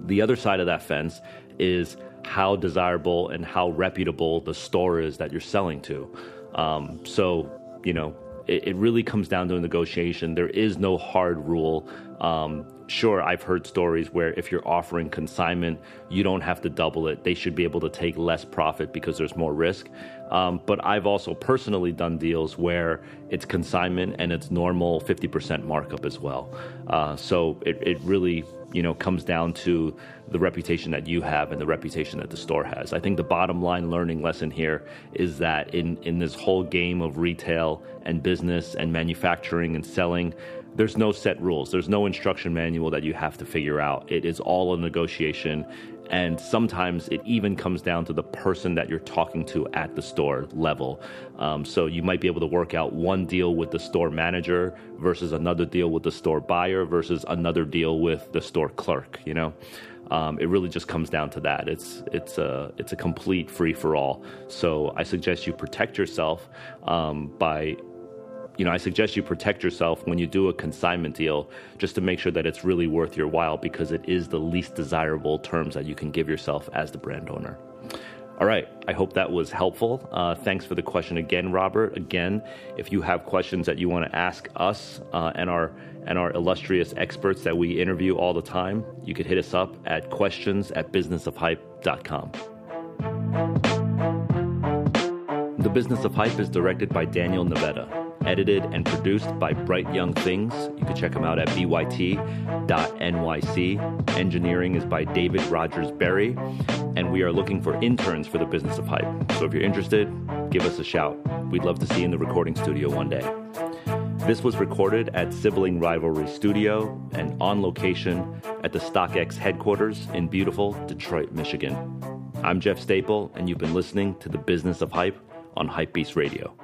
The other side of that fence is how desirable and how reputable the store is that you're selling to. Um, so, you know, it, it, really comes down to a negotiation. There is no hard rule. Um, sure, I've heard stories where if you're offering consignment, you don't have to double it. They should be able to take less profit because there's more risk. Um, but I've also personally done deals where it's consignment and it's normal 50% markup as well. Uh, so it, it really you know comes down to the reputation that you have and the reputation that the store has. I think the bottom line learning lesson here is that in in this whole game of retail and business and manufacturing and selling, there's no set rules. There's no instruction manual that you have to figure out. It is all a negotiation. And sometimes it even comes down to the person that you're talking to at the store level. Um, so you might be able to work out one deal with the store manager versus another deal with the store buyer versus another deal with the store clerk, you know? Um, it really just comes down to that. It's it's a it's a complete free for all. So I suggest you protect yourself um, by you know, I suggest you protect yourself when you do a consignment deal just to make sure that it's really worth your while because it is the least desirable terms that you can give yourself as the brand owner. All right, I hope that was helpful. Uh, thanks for the question again, Robert. Again, if you have questions that you want to ask us uh, and our and our illustrious experts that we interview all the time, you could hit us up at questions at businessofhype.com. The Business of Hype is directed by Daniel Navetta edited and produced by Bright Young Things. You can check them out at byt.nyc. Engineering is by David Rogers Berry, and we are looking for interns for the business of hype. So if you're interested, give us a shout. We'd love to see you in the recording studio one day. This was recorded at Sibling Rivalry Studio and on location at the StockX headquarters in beautiful Detroit, Michigan. I'm Jeff Staple, and you've been listening to the Business of Hype on Hypebeast Radio.